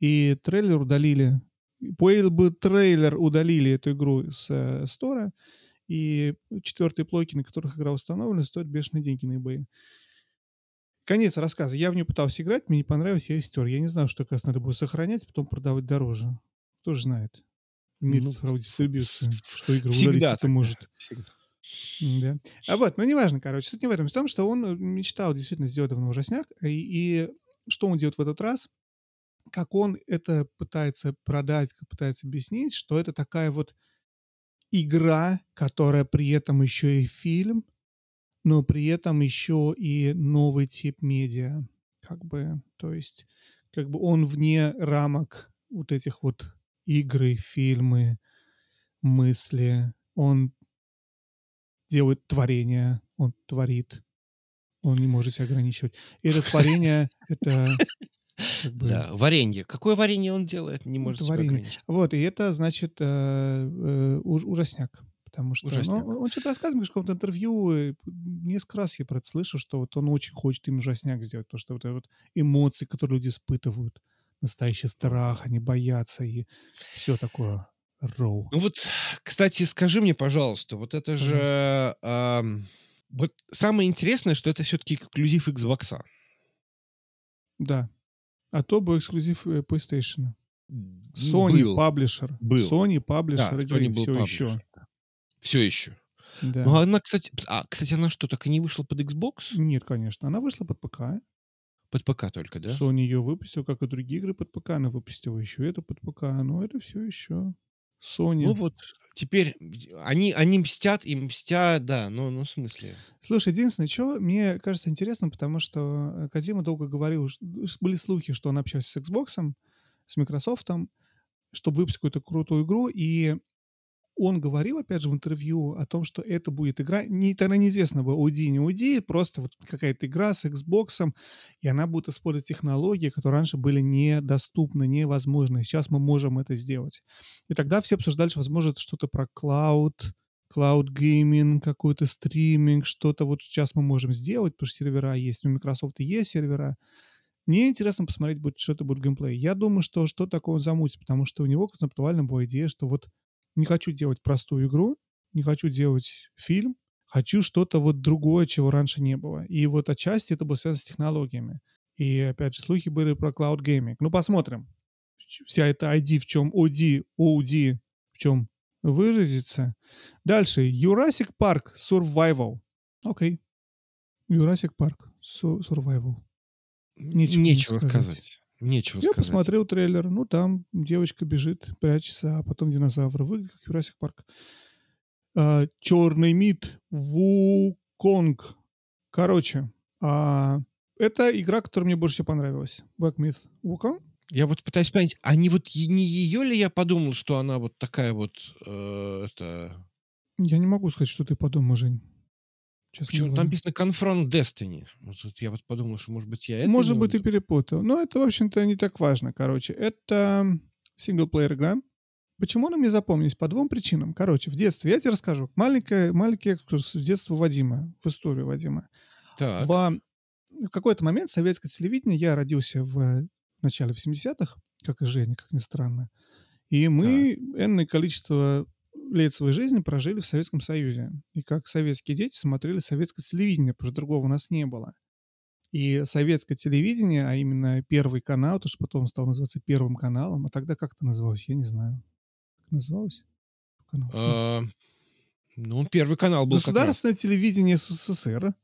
И трейлер удалили. бы трейлер удалили эту игру с э, стора. И четвертые плойки, на которых игра установлена, стоят бешеные деньги на eBay. Конец рассказа. Я в нее пытался играть, мне не понравилось, я ее стер. Я не знаю, что, как раз, надо будет сохранять, потом продавать дороже. Кто же знает. Мир ну, цифровой дистрибьюции, что игры удалить кто может. Всегда. Да. А вот, ну неважно, короче, суть не в этом. В том, что он э, мечтал действительно сделать давно ужасняк, и, и что он делает в этот раз? Как он это пытается продать, как пытается объяснить, что это такая вот игра, которая при этом еще и фильм, но при этом еще и новый тип медиа. Как бы, то есть, как бы он вне рамок вот этих вот игры, фильмы, мысли. Он делает творение, он творит, он не может себя ограничивать. И это творение, это... Как *laughs* бы, да, варенье. Какое варенье он делает, не может себя ограничить. Вот, и это, значит, э, э, ужасняк. Потому что ну, он что-то рассказывает в каком-то интервью, несколько раз я про это слышу, что вот он очень хочет им ужасняк сделать, потому что вот, вот эмоции, которые люди испытывают, настоящий страх, они боятся и все такое. Роу. Ну вот, кстати, скажи мне, пожалуйста, вот это пожалуйста. же... Э, вот самое интересное, что это все-таки эксклюзив Xbox. Да. А то был эксклюзив э, PlayStation. Sony был. Publisher. Был. Sony Publisher да, игры все publisher. еще. Все еще. Да. Ну, она, кстати... А, кстати, она что, так и не вышла под Xbox? Нет, конечно. Она вышла под ПК. Под ПК только, да? Sony ее выпустил, как и другие игры под ПК, она выпустила еще эту под ПК, но это все еще Sony. Ну вот, теперь они, они мстят и мстят, да, ну, ну в смысле. Слушай, единственное, что мне кажется интересным, потому что э, Кадима долго говорил, ш- были слухи, что он общался с Xbox, с Microsoft, чтобы выпустить какую-то крутую игру, и он говорил, опять же, в интервью о том, что это будет игра, не, тогда неизвестно было, UD, не UD, просто вот какая-то игра с Xbox, и она будет использовать технологии, которые раньше были недоступны, невозможны. Сейчас мы можем это сделать. И тогда все обсуждали, что, возможно, что-то про клауд, клауд гейминг, какой-то стриминг, что-то вот сейчас мы можем сделать, потому что сервера есть, у Microsoft есть сервера. Мне интересно посмотреть, будет, что это будет в геймплее. Я думаю, что что такое он замутит, потому что у него концептуально была идея, что вот не хочу делать простую игру, не хочу делать фильм, хочу что-то вот другое, чего раньше не было. И вот отчасти это было связано с технологиями. И опять же, слухи были про Cloud Gaming. Ну, посмотрим. Вся эта ID в чем, OD, OD в чем выразится. Дальше. Jurassic Park Survival. Окей. Jurassic Park Su- Survival. Нечего Нечего, не сказать. сказать. Нечего Я сказать. посмотрел трейлер. Ну, там девочка бежит, прячется, а потом динозавр. Выглядит как Jurassic Парк. А, черный мид. Вуконг. Короче, а, это игра, которая мне больше всего понравилась. Black Myth Wukong. Я вот пытаюсь понять, а не вот не ее ли я подумал, что она вот такая вот, э, это... Я не могу сказать, что ты подумал, Жень. Честно Почему там написано Confront Destiny. Вот тут я вот подумал, что, может быть, я это Может быть, ты виду. перепутал. Но это, в общем-то, не так важно. Короче, это синглплеер игра. Почему она мне запомнилась? По двум причинам. Короче, в детстве, я тебе расскажу. Маленькая, маленький экскурс в детство Вадима, в историю Вадима. Так. В, в какой-то момент советское телевидение, я родился в начале 80-х, как и Женя, как ни странно, и мы энное количество лет своей жизни прожили в Советском Союзе. И как советские дети смотрели советское телевидение, потому что другого у нас не было. И советское телевидение, а именно Первый канал, то, что потом стал называться Первым каналом, а тогда как это называлось, я не знаю. Как называлось? Канал. А, Ну, первый канал был. Государственное телевидение СССР,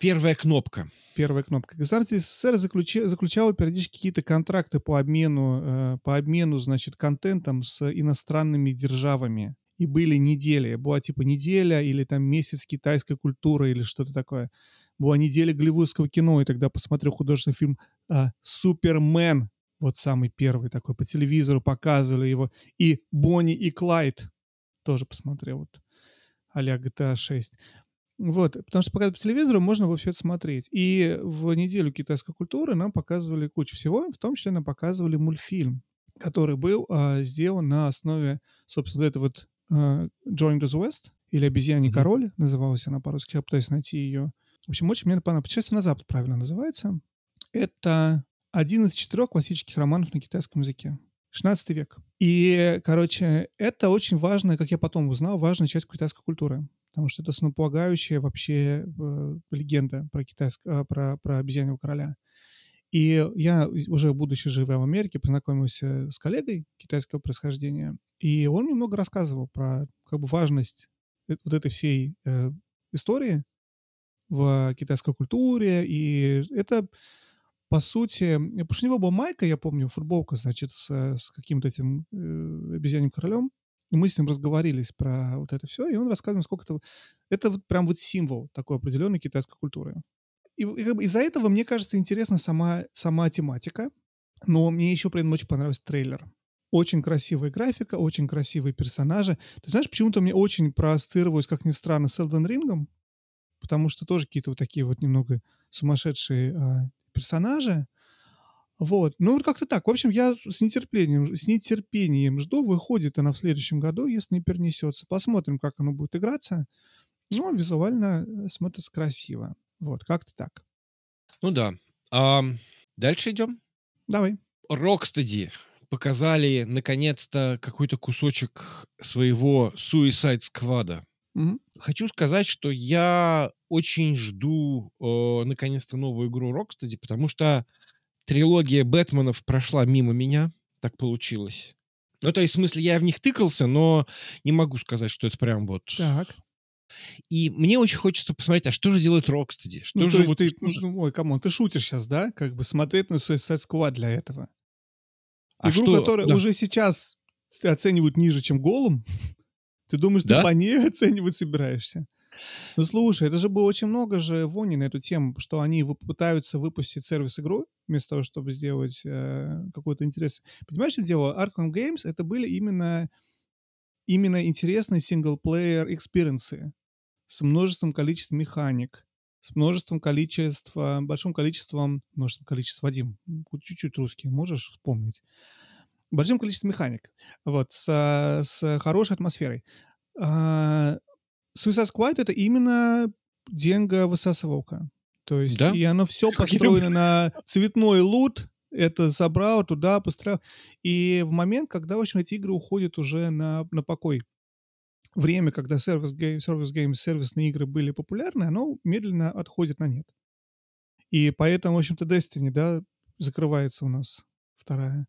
Первая кнопка. первая кнопка. Государство СССР заключи- заключало периодически какие-то контракты по обмену, э, по обмену, значит, контентом с иностранными державами. И были недели. Была типа неделя или там месяц китайской культуры или что-то такое. Была неделя голливудского кино, и тогда посмотрел художественный фильм а, «Супермен». Вот самый первый такой. По телевизору показывали его. И «Бонни и Клайд» тоже посмотрел. Вот а-ля GTA 6. Вот, потому что пока по телевизору можно было все это смотреть. И в неделю китайской культуры нам показывали кучу всего, в том числе нам показывали мультфильм, который был а, сделан на основе, собственно, этой вот Join the West, или «Обезьяний Мгм. король», называлась она по-русски, я пытаюсь найти ее. В общем, очень мне понравилось. «Путешествие на Запад» правильно называется. Это один из четырех классических романов на китайском языке. 16 век. И, короче, это очень важная, как я потом узнал, важная часть китайской культуры. Потому что это основополагающая вообще э, легенда про, китайск... э, про, про обезьяньего короля. И я, уже будучи живя в Америке, познакомился с коллегой китайского происхождения, и он мне много рассказывал про как бы важность э- вот этой всей э, истории в китайской культуре, и это по сути, потому что у него была майка, я помню, футболка, значит, с, с каким-то этим э, обезьяним королем, и мы с ним разговорились про вот это все, и он рассказывал, сколько это... Это вот прям вот символ такой определенной китайской культуры. И, и как бы из-за этого, мне кажется, интересна сама, сама тематика, но мне еще при этом очень понравился трейлер. Очень красивая графика, очень красивые персонажи. Ты знаешь, почему-то мне очень проассоциировалось, как ни странно, с Elden Ring, потому что тоже какие-то вот такие вот немного сумасшедшие а, персонажи. Вот. Ну, как-то так. В общем, я с нетерпением, с нетерпением жду. Выходит она в следующем году, если не перенесется. Посмотрим, как оно будет играться. Ну, визуально э, смотрится красиво. Вот, как-то так. Ну да. Ам, дальше идем. Давай. Рокстеди показали наконец-то какой-то кусочек своего Suicide Squad. Мгм. Хочу сказать, что я очень жду э, наконец-то новую игру Rocksteady, потому что трилогия Бэтменов прошла мимо меня. Так получилось. Ну, то есть, в смысле, я в них тыкался, но не могу сказать, что это прям вот... Так. И мне очень хочется посмотреть, а что же делает Rocksteady? Что Ну, же то есть вот- ты, что же- ну, ой, come on, ты шутишь сейчас, да? Как бы смотреть на Suicide Squad для этого. а Игру, что- которую да. уже сейчас оценивают ниже, чем Голум. *laughs* Ты думаешь, Да? ты по ней *laughs* оценивать собираешься? Ну, слушай, это же было очень много же вони на эту тему, что они пытаются выпустить сервис-игру вместо того, чтобы сделать э, какой-то интерес. Понимаешь, что дело? Arkham Games — это были именно, именно интересные single player experience ы с множеством количеством механик, с множеством количества, большим количеством, множеством количеством, Вадим, чуть-чуть русский можешь вспомнить? Большим количеством механик, вот, с, с хорошей атмосферой. А, Suicide Squad — это именно деньга высасывалка. То есть, Да? и оно все *laughs* Как построено на цветной лут, это забрал, туда построил. И в момент, когда, в общем, эти игры уходят уже на, на покой, время, когда service game, service game, сервисные игры были популярны, оно медленно отходит на нет. И поэтому, в общем-то, Destiny, да, закрывается у нас вторая.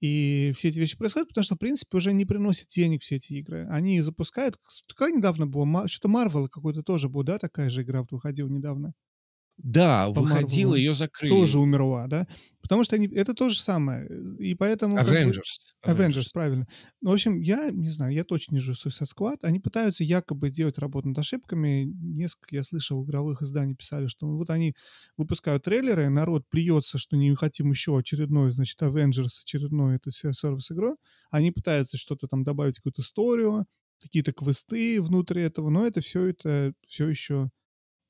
И все эти вещи происходят, потому что, в принципе, уже не приносят денег все эти игры. Они запускают... Какая недавно была? Ма- Что-то Marvel какой-то тоже был, да, такая же игра выходила недавно. Да, по выходила, ее закрыли. Тоже умерла, да? Потому что они... это то же самое. И поэтому... бы- Avengers. Avengers, правильно. Ну, в общем, я не знаю, я точно не жду Suicide Squad. Они пытаются якобы делать работу над ошибками. Несколько, я слышал, игровых изданий писали, что вот они выпускают трейлеры, народ плюется, что не хотим еще очередной, значит, Avengers, очередной это все сервис игру. Они пытаются что-то там добавить, какую-то историю, какие-то квесты внутри этого, но это все это все еще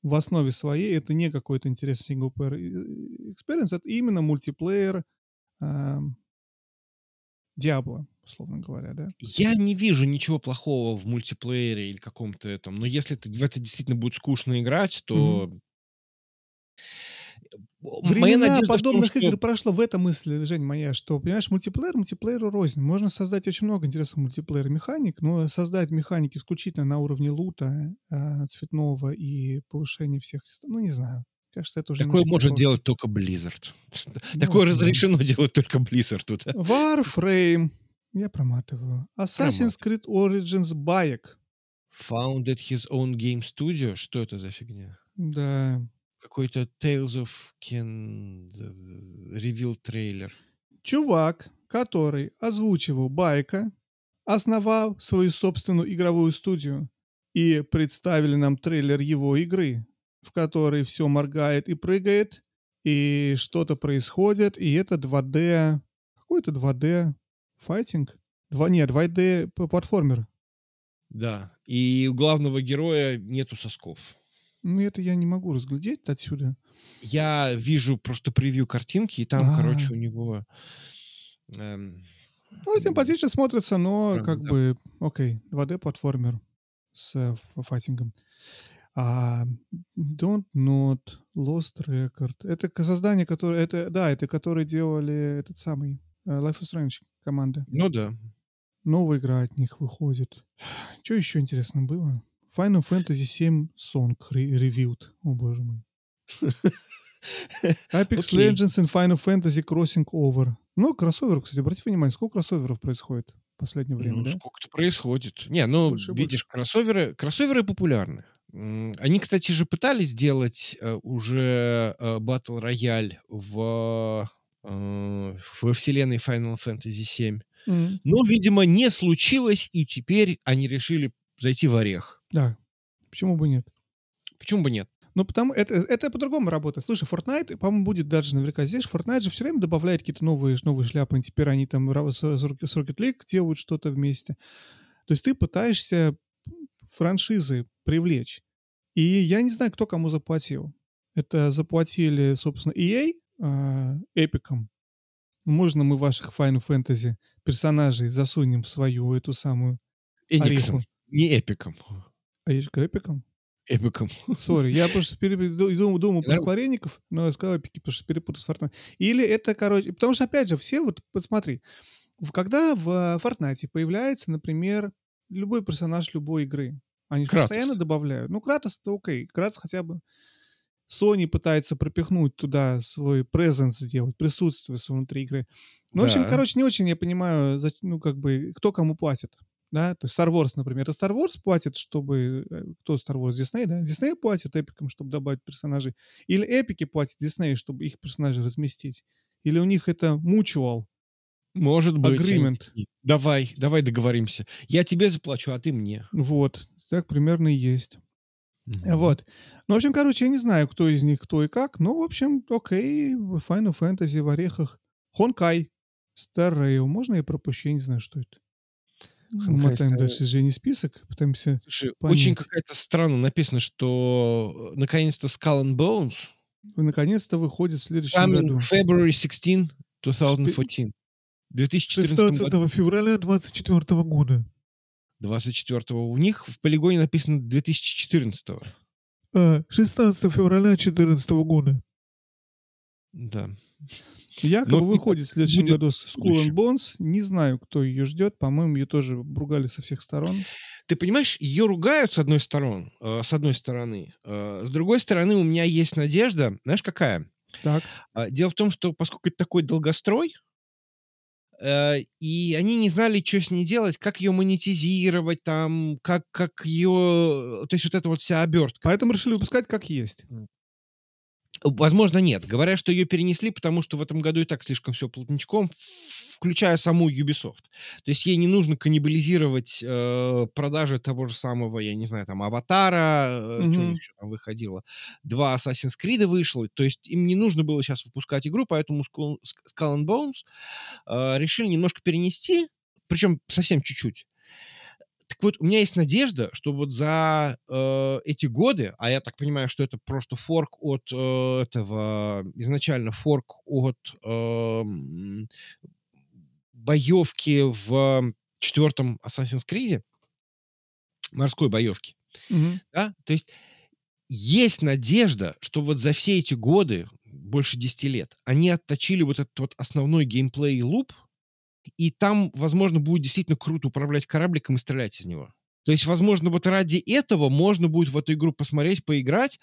в основе своей это не какой-то интересный синглплеер experience, это именно мультиплеер эм, Диабло, условно говоря, да? Я не вижу ничего плохого в мультиплеере или каком-то этом. Но если ты в это действительно будет скучно играть, то... Моя Времена надежда в том, подобных что- игр прошло в этом мысли, Жень, моя, что, понимаешь, мультиплеер мультиплееру рознь. Можно создать очень много интересных мультиплеер механик, но создать механики исключительно на уровне лута, э, цветного и повышения всех, ну, не знаю. Кажется, это уже Такое может прошлое. делать только Blizzard. *laughs* Ну, Такое да. разрешено делать только Blizzard тут. *laughs* Warframe. Я проматываю. Assassin's Creed Origins Bayek. Founded his own game studio. Что это за фигня? Да. Какой-то Tales of Ken ревил трейлер. Чувак, который озвучивал Байка, основал свою собственную игровую студию и представили нам трейлер его игры, в которой все моргает и прыгает, и что-то происходит, и это 2D... Какой-то 2D файтинг? Два, нет, 2D п- платформер. Да. И у главного героя нету сосков. Ну, это я не могу разглядеть отсюда. Я вижу просто превью картинки, и там, А. короче, у него... эм, Ну, симпатично смотрится, но Правда, как да. бы, окей, 2D-платформер с э, файтингом. А Don't Not, Lost Record. Это создание, которое... Это, да, это которые делали этот самый э, Life is Strange команда. Ну да. Новая игра от них выходит. Что еще интересно было? Final Fantasy 7 Song re- reviewed. О, боже мой. Apex Окей. Legends and Final Fantasy Crossing Over. Ну, кроссовер, кстати, обратите внимание, сколько кроссоверов происходит в последнее время, ну, да? сколько-то происходит. Не, ну, Больше видишь, кроссоверы, кроссоверы популярны. Они, кстати же, пытались сделать э, уже э, Battle Royale в, э, во вселенной Final Fantasy VII. М, Но, видимо, не случилось, и теперь они решили зайти в орех. Да. Почему бы нет? Почему бы нет? Ну, потому это, это по-другому работает. Слушай, Fortnite, по-моему, будет даже наверняка здесь. Fortnite же все время добавляет какие-то новые, новые шляпы. Теперь они там с, с Rocket League делают что-то вместе. То есть ты пытаешься франшизы привлечь. И я не знаю, кто кому заплатил. Это заплатили, собственно, EA, э, Эпиком. Можно мы ваших Final Fantasy персонажей засунем в свою эту самую Эниксом. Не эпиком. А я же говорю, Эпиком? Эпиком. Сори, я просто пере- ду- думал, думал про Да. скворечников, но я сказал эпики, потому что перепутал с Fortnite. Или это, короче... Потому что, опять же, все вот, посмотри, когда в э, Fortnite появляется, например, любой персонаж любой игры, они Кратос. постоянно добавляют. Ну, Кратос, то окей, Кратос хотя бы... Sony пытается пропихнуть туда свой презенс сделать, присутствие внутри игры. Ну, в общем, Да. короче, не очень я понимаю, ну, как бы, кто кому платит. Да, то есть Star Wars, например, это Star Wars платит, чтобы... э, Кто Star Wars? Disney, да? Disney платит эпикам, чтобы добавить персонажей. Или эпики платят Disney, чтобы их персонажей разместить. Или у них это mutual. Может быть. Agreement. Давай, давай договоримся. Я тебе заплачу, а ты мне. Вот. Так примерно и есть. Мгм. Вот. Ну, в общем, короче, я не знаю, кто из них кто и как, но, в общем, окей, Final Fantasy в орехах. Хонкай. Rail. Можно я пропущу? Я не знаю, что это. Honkai Мотаем Star дальше Жени список, пытаемся... Слушай, понять. очень какая-то странно написано, что э, наконец-то Skull and Bones Наконец-то выходит в следующем coming году. February 16, 2014. 2014 году. февраля 24 года. 24 У них в полигоне написано 2014. А, 16 февраля 2014 года. Да. Якобы Но выходит в следующем будет году Skull and. Bones. Не знаю, кто ее ждет. По-моему, ее тоже бругали со всех сторон. Ты понимаешь, ее ругают с одной стороны, э, с одной стороны. Э, с другой стороны, у меня есть надежда. Знаешь, какая? Так. А, Дело в том, что поскольку это такой долгострой, э, и они не знали, что с ней делать, как ее монетизировать, там, как, как ее... То есть вот эта вот вся обертка. Поэтому решили выпускать как есть. Возможно, нет. Говорят, что ее перенесли, потому что в этом году и так слишком все плотничком, включая саму Ubisoft. То есть ей не нужно каннибализировать э, продажи того же самого, я не знаю, там, Аватара, э, что еще там выходило. Два Assassin's Creed вышло. То есть им не нужно было сейчас выпускать игру, поэтому Skull, Skull and Bones э, решили немножко перенести, причем совсем чуть-чуть. Так вот, у меня есть надежда, что вот за э, эти годы, а я так понимаю, что это просто форк от э, этого, изначально форк от эм, боевки в четвертом Assassin's Creed, морской боевки, Мгм. да, то есть есть надежда, что вот за все эти годы, больше 10 лет, они отточили вот этот вот основной геймплей луп, и там, возможно, будет действительно круто управлять корабликом и стрелять из него. То есть, возможно, вот ради этого можно будет в эту игру посмотреть, поиграть.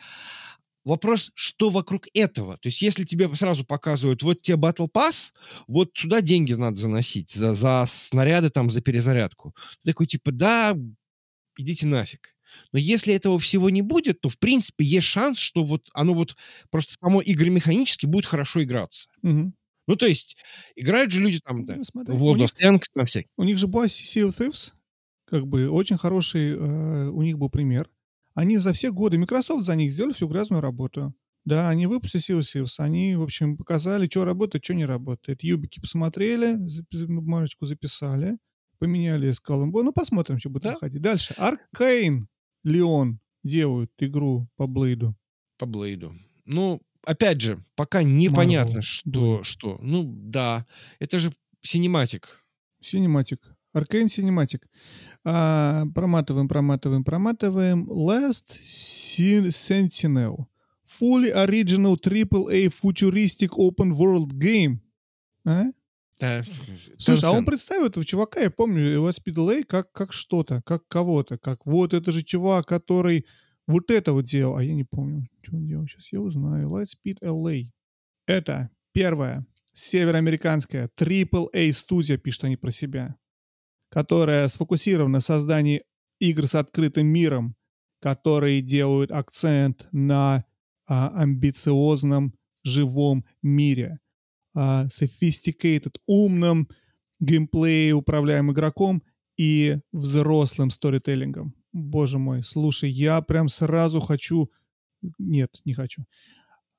Вопрос, что вокруг этого? То есть, если тебе сразу показывают, вот тебе Battle Pass, вот туда деньги надо заносить за, за снаряды, там, за перезарядку. Ты такой, типа, да, идите нафиг. Но если этого всего не будет, то, в принципе, есть шанс, что вот оно вот просто само игромеханически будет хорошо играться. Мгм. Ну, то есть, играют же люди там, да, Ну, в у World них- of Tanks, на всяких. У них же была Sea of Thieves, как бы очень хороший э, у них был пример. Они за все годы, Microsoft за них сделали всю грязную работу. Да, они выпустили Sea of Thieves, они, в общем, показали, что работает, что не работает. Юбики посмотрели, бумажечку записали, поменяли and Bones. Ну, посмотрим, что будет Да. выходить. Дальше. Arkane Lyon делают игру по Блейду. по Блейду. Ну, опять же, пока непонятно, Marvel что, что. Ну, да, это же cinematic. Cinematic. Arkane Cinematic. А, проматываем, проматываем, проматываем. Last Sen- Sentinel. Fully original AAA futuristic open world game. А? Да, Слушай, а он представил этого чувака, я помню, его Speedlay как, как что-то, как кого-то, как вот это же чувак, который вот это вот делал, а я не помню, что он делал, сейчас я узнаю. Lightspeed LA. Это первая североамериканская AAA студия, пишут они про себя, которая сфокусирована на создании игр с открытым миром, которые делают акцент на а, амбициозном живом мире, а, sophisticated, умном геймплее, управляем игроком и взрослым сторителлингом. Боже мой, слушай, я прям сразу хочу... Нет, не хочу.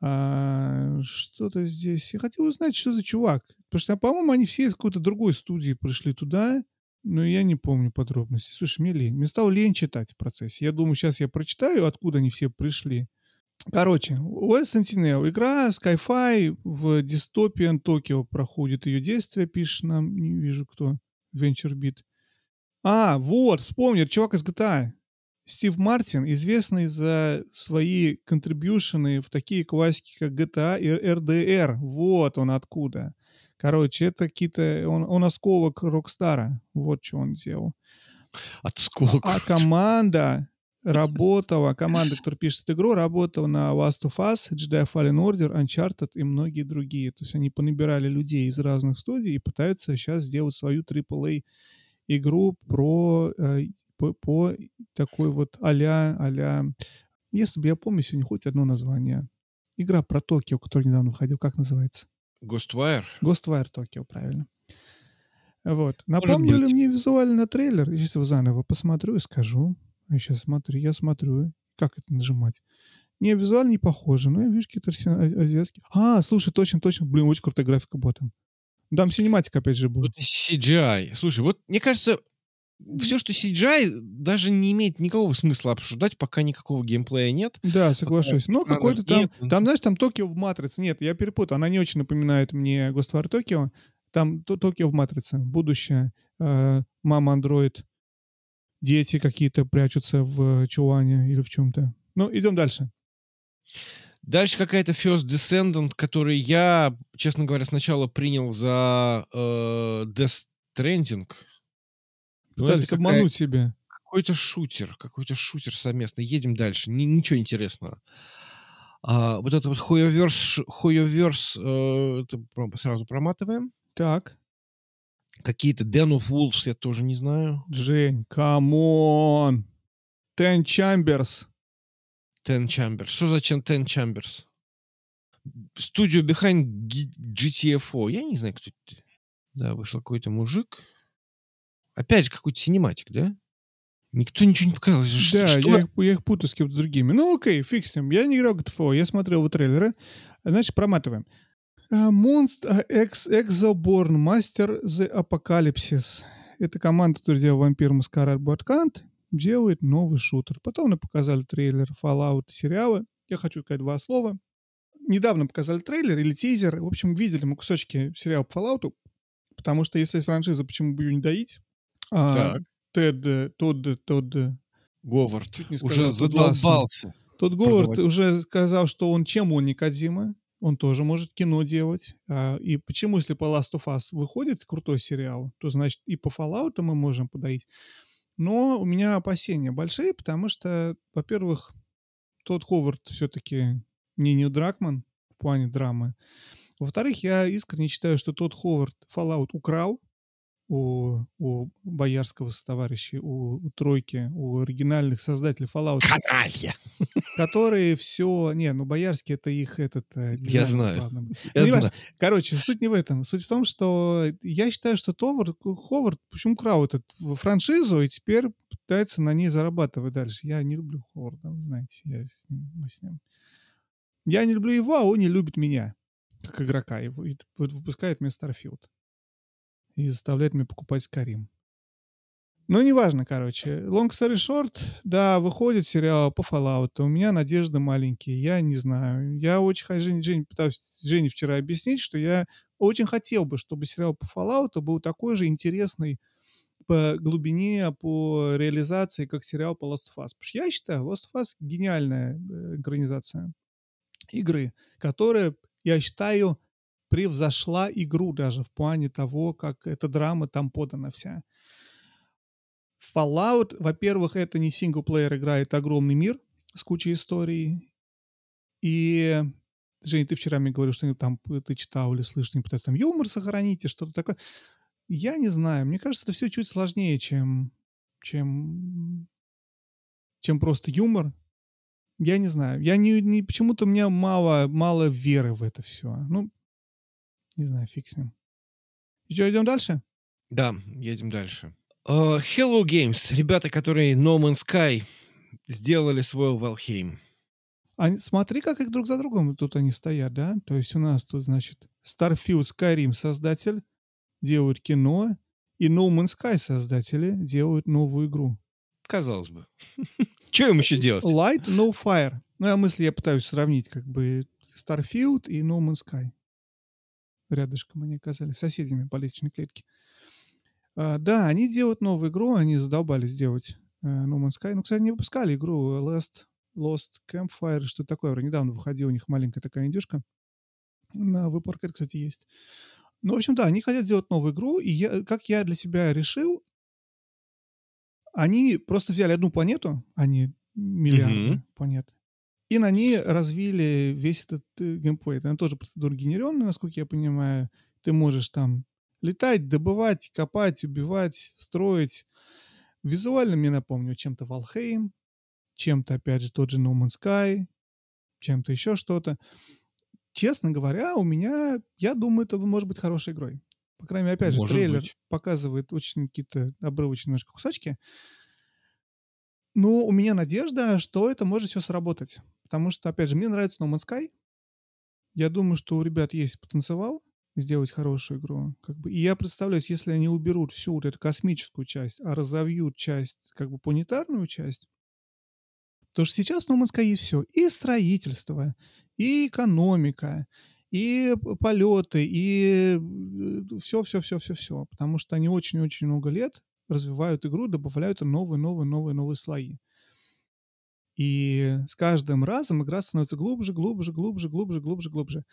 А, что-то здесь... Я хотел узнать, что за чувак. Потому что, по-моему, они все из какой-то другой студии пришли туда, но я не помню подробностей. Слушай, мне лень. Мне стало лень читать в процессе. Я думаю, сейчас я прочитаю, откуда они все пришли. Короче, Last Sentinel. Игра Sci-Fi в dystopian Токио проходит ее действие, пишет нам, не вижу кто, VentureBeat. А, вот, вспомнил, чувак из GTA. Стив Мартин, известный за свои contribution ы в такие классики, как GTA и RDR. Вот он откуда. Короче, это какие-то... Он, он осколок Рокстара. Вот что он делал. Осколок? А команда *laughs* работала, команда, которая пишет игру, работала на Last of Us, Jedi Fallen Order, Uncharted и многие другие. То есть они понабирали людей из разных студий и пытаются сейчас сделать свою AAA игру про э, по, по такой вот а-ля, а-ля... Если бы я помню сегодня хоть одно название. Игра про Токио, которая недавно выходила, как называется? Ghostwire? Ghostwire Токио, правильно. Вот. Напомнили мне визуально трейлер. Я сейчас его заново посмотрю и скажу. Я сейчас смотрю, я смотрю. Как это нажимать? Не, визуально не похоже, но я вижу какие-то а- азиатские. А, слушай, точно, точно. Блин, очень крутая графика была там. Там синематик опять же был. Вот CGI. Слушай, вот мне кажется, все, что CGI, даже не имеет никакого смысла обсуждать, пока никакого геймплея нет. Да, соглашусь. Но какой-то там... нет, ну- Там, знаешь, там Токио в Матрице. Нет, я перепутал. Она не очень напоминает мне Ghostwire Токио. Там То- Токио в Матрице. Будущее. Э, Мама андроид. Дети какие-то прячутся в чулане или в чем-то. Ну, идем дальше. Дальше какая-то First Descendant, который я, честно говоря, сначала принял за э, Death Stranding. Ну, Пытались обмануть себя. Какой-то шутер, какой-то шутер совместный. Едем дальше. Ни- ничего интересного. А, вот это вот Hoyoverse э, это сразу проматываем. Так, Какие-то Den of Wolves я тоже не знаю. Жень, come on! Ten Chambers. Ten Chambers. Что за Ten Chambers? Студию Behind GTFO. Я не знаю, кто это. Да, вышел какой-то мужик. Опять же, какой-то синематик, да? Никто ничего не показал. Да, что? я их, я их путаю с кем-то другими. Ну, окей, фиг с ним. Я не играл GTFO, я смотрел его трейлеры. Значит, проматываем. Monster X Exoborn Master The Apocalypse. Это команда, которая делала Вампир Маскарад Боткант, делает новый шутер. Потом нам показали трейлер Fallout сериала. Я хочу сказать два слова. Недавно показали трейлер или тизер. В общем, видели мы кусочки сериала по Fallout. Потому что если есть франшиза, почему бы ее не доить? А, Так. Тед, э, Тодд, Тодд, Говард. чуть не Уже сказал, Лассо. задолбался. Тот Говард продавать. уже сказал, что он чем он не Кодзима, он тоже может кино делать. А, И почему, если по Last of Us выходит крутой сериал, то значит и по Fallout мы можем подоить. Но у меня опасения большие, потому что, во-первых, тот Ховард все-таки не Нил Дракман в плане драмы. Во-вторых, я искренне считаю, что тот Ховард Fallout украл у, у боярского товарища, у, у тройки, у оригинальных создателей Fallout Каналья. которые все... Не, ну Боярский это их этот... э, Я знаю. Я Ну, важно. знаю. Короче, суть не в этом. Суть в том, что я считаю, что Товард, Ховард, почему украл этот франшизу и теперь пытается на ней зарабатывать дальше. Я не люблю Ховарда, вы знаете, я с ним, мы с ним. Я не люблю его, а он не любит меня, как игрока. И выпускает мне Starfield. И заставляет меня покупать Skyrim. Ну, неважно, короче. Long story short, да, выходит сериал по Fallout. У меня надежды маленькие, я не знаю. Я очень хочу... Жень, Жень, пытаюсь Жене вчера объяснить, что я очень хотел бы, чтобы сериал по Fallout был такой же интересный по глубине, по реализации, как сериал по Last of Us. Потому что я считаю, Last of Us гениальная э, экранизация игры, которая, я считаю, превзошла игру даже в плане того, как эта драма там подана вся. Fallout, во-первых, это не синглплеер игра, это огромный мир с кучей историй. И, Женя, ты вчера мне говорил, что там ты читал или слышал, не пытаются там юмор сохранить и что-то такое. Я не знаю. Мне кажется, это все чуть сложнее, чем, чем, чем просто юмор. Я не знаю. Я не, не почему-то у меня мало, мало веры в это все. Ну, не знаю, фиг с ним. И что, идем дальше? Да, едем дальше. Uh, Hello Games. Ребята, которые No Man's Sky сделали свой Valheim. А смотри, как их друг за другом тут они стоят, да? То есть у нас тут, значит, Starfield Skyrim создатель делают кино, и No Man's Sky создатели делают новую игру. Казалось бы. *laughs* Что им еще делать? Light, No Fire. Ну, я мысли я пытаюсь сравнить, как бы Starfield и No Man's Sky. Рядышком они оказались соседями по лестничной клетке. А, да, они делают новую игру, они задолбались делать э, No Man's Sky. Ну, кстати, не выпускали игру Last, Lost Campfire, что такое. Вроде Недавно выходила у них маленькая такая индюшка. На Выборке, кстати, есть. Ну, в общем, да, они хотят сделать новую игру, и я, как я для себя решил, они просто взяли одну планету, не миллиарды Мгм. планет, и на ней развили весь этот э, геймплей. Она тоже процедура генерированная, насколько я понимаю. Ты можешь там Летать, добывать, копать, убивать, строить. Визуально мне напомню чем-то Valheim, чем-то, опять же, тот же No Man's Sky, чем-то еще что-то. Честно говоря, у меня, я думаю, это может быть хорошей игрой. По крайней мере, опять же, Может трейлер быть. показывает очень какие-то обрывочные немножко кусачки. Но у меня надежда, что это может все сработать. Потому что, опять же, мне нравится No Man's Sky. Я думаю, что у ребят есть потенциал сделать хорошую игру. Как бы. И я представляю, если они уберут всю вот эту космическую часть, а разовьют часть, как бы планетарную часть, Потому что сейчас в No Man's Sky есть все. И строительство, и экономика, и полеты, и все-все-все-все-все. Потому что они очень-очень много лет развивают игру, добавляют новые, новые, новые, новые слои. И с каждым разом игра становится глубже, глубже, глубже, глубже, глубже, глубже.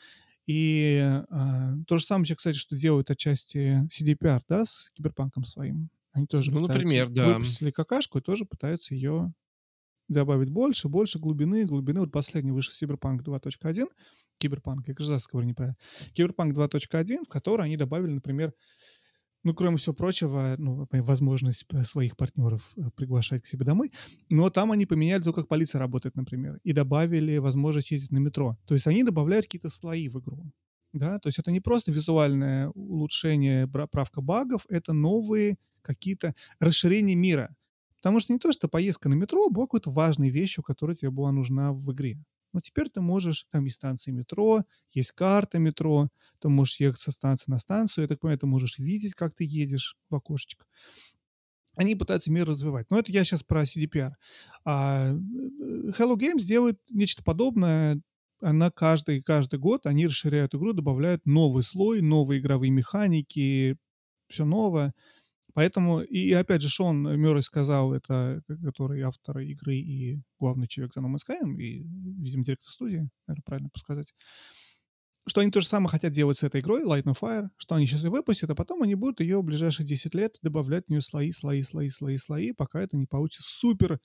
И а, то же самое, кстати, что делают отчасти CDPR, да, с киберпанком своим. Они тоже Ну, пытаются- например, да. выпустили какашку и тоже пытаются ее добавить больше, больше глубины, глубины. Вот последний вышел Cyberpunk 2.1, Киберпанк, я раз говорю неправильно. Киберпанк 2.1, в который они добавили, например, ну, кроме всего прочего, ну, возможность п- своих партнеров э, приглашать к себе домой. Но там они поменяли то, как полиция работает, например, и добавили возможность ездить на метро. То есть они добавляют какие-то слои в игру. Да, то есть это не просто визуальное улучшение, правка багов, это новые какие-то расширения мира. Потому что не то, что поездка на метро была какой-то важной вещью, которая тебе была нужна в игре. Но теперь ты можешь, там есть станции метро, есть карта метро, ты можешь ехать со станции на станцию, я так понимаю, ты можешь видеть, как ты едешь в окошечко. Они пытаются мир развивать. Но это я сейчас про CDPR. А э, Hello Games делает нечто подобное. Она каждый, каждый год, они расширяют игру, добавляют новый слой, новые игровые механики, все новое. Поэтому, и опять же, Шон Мюррей сказал, это который автор игры и главный человек за No Man's Sky, и, видимо, директор студии, наверное, правильно сказать, что они то же самое хотят делать с этой игрой, Light on Fire, что они сейчас ее выпустят, а потом они будут ее в ближайшие 10 лет добавлять в нее слои, слои, слои, слои, слои, пока это не получится супер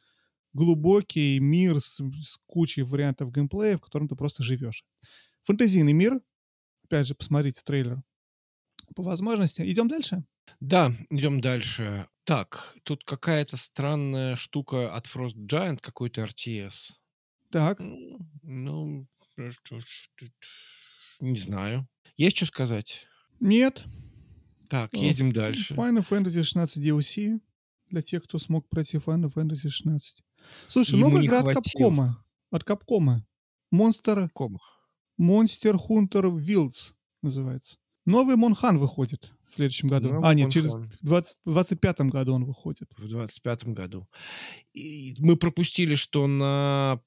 глубокий мир с, с кучей вариантов геймплея, в котором ты просто живешь. Фэнтезийный мир. Опять же, посмотрите трейлер. По возможности. Идем дальше? Да, идем дальше. Так, тут какая-то странная штука от Frost Giant, какой-то RTS. Так. М, Ну, э, что ж тут, не знаю. Есть что сказать? Нет. Так, Э, едем дальше. Final Fantasy 16 DLC. Для тех, кто смог пройти Final Fantasy 16. Слушай, Ему новая не игра от хватило. Капкома. От Капкома. Кома. Monster Hunter Wilds называется. Новый Монхан выходит в следующем году. Новый а, нет, через Монхан. в 20 в 25 году он выходит. в 25 году. И мы пропустили, что на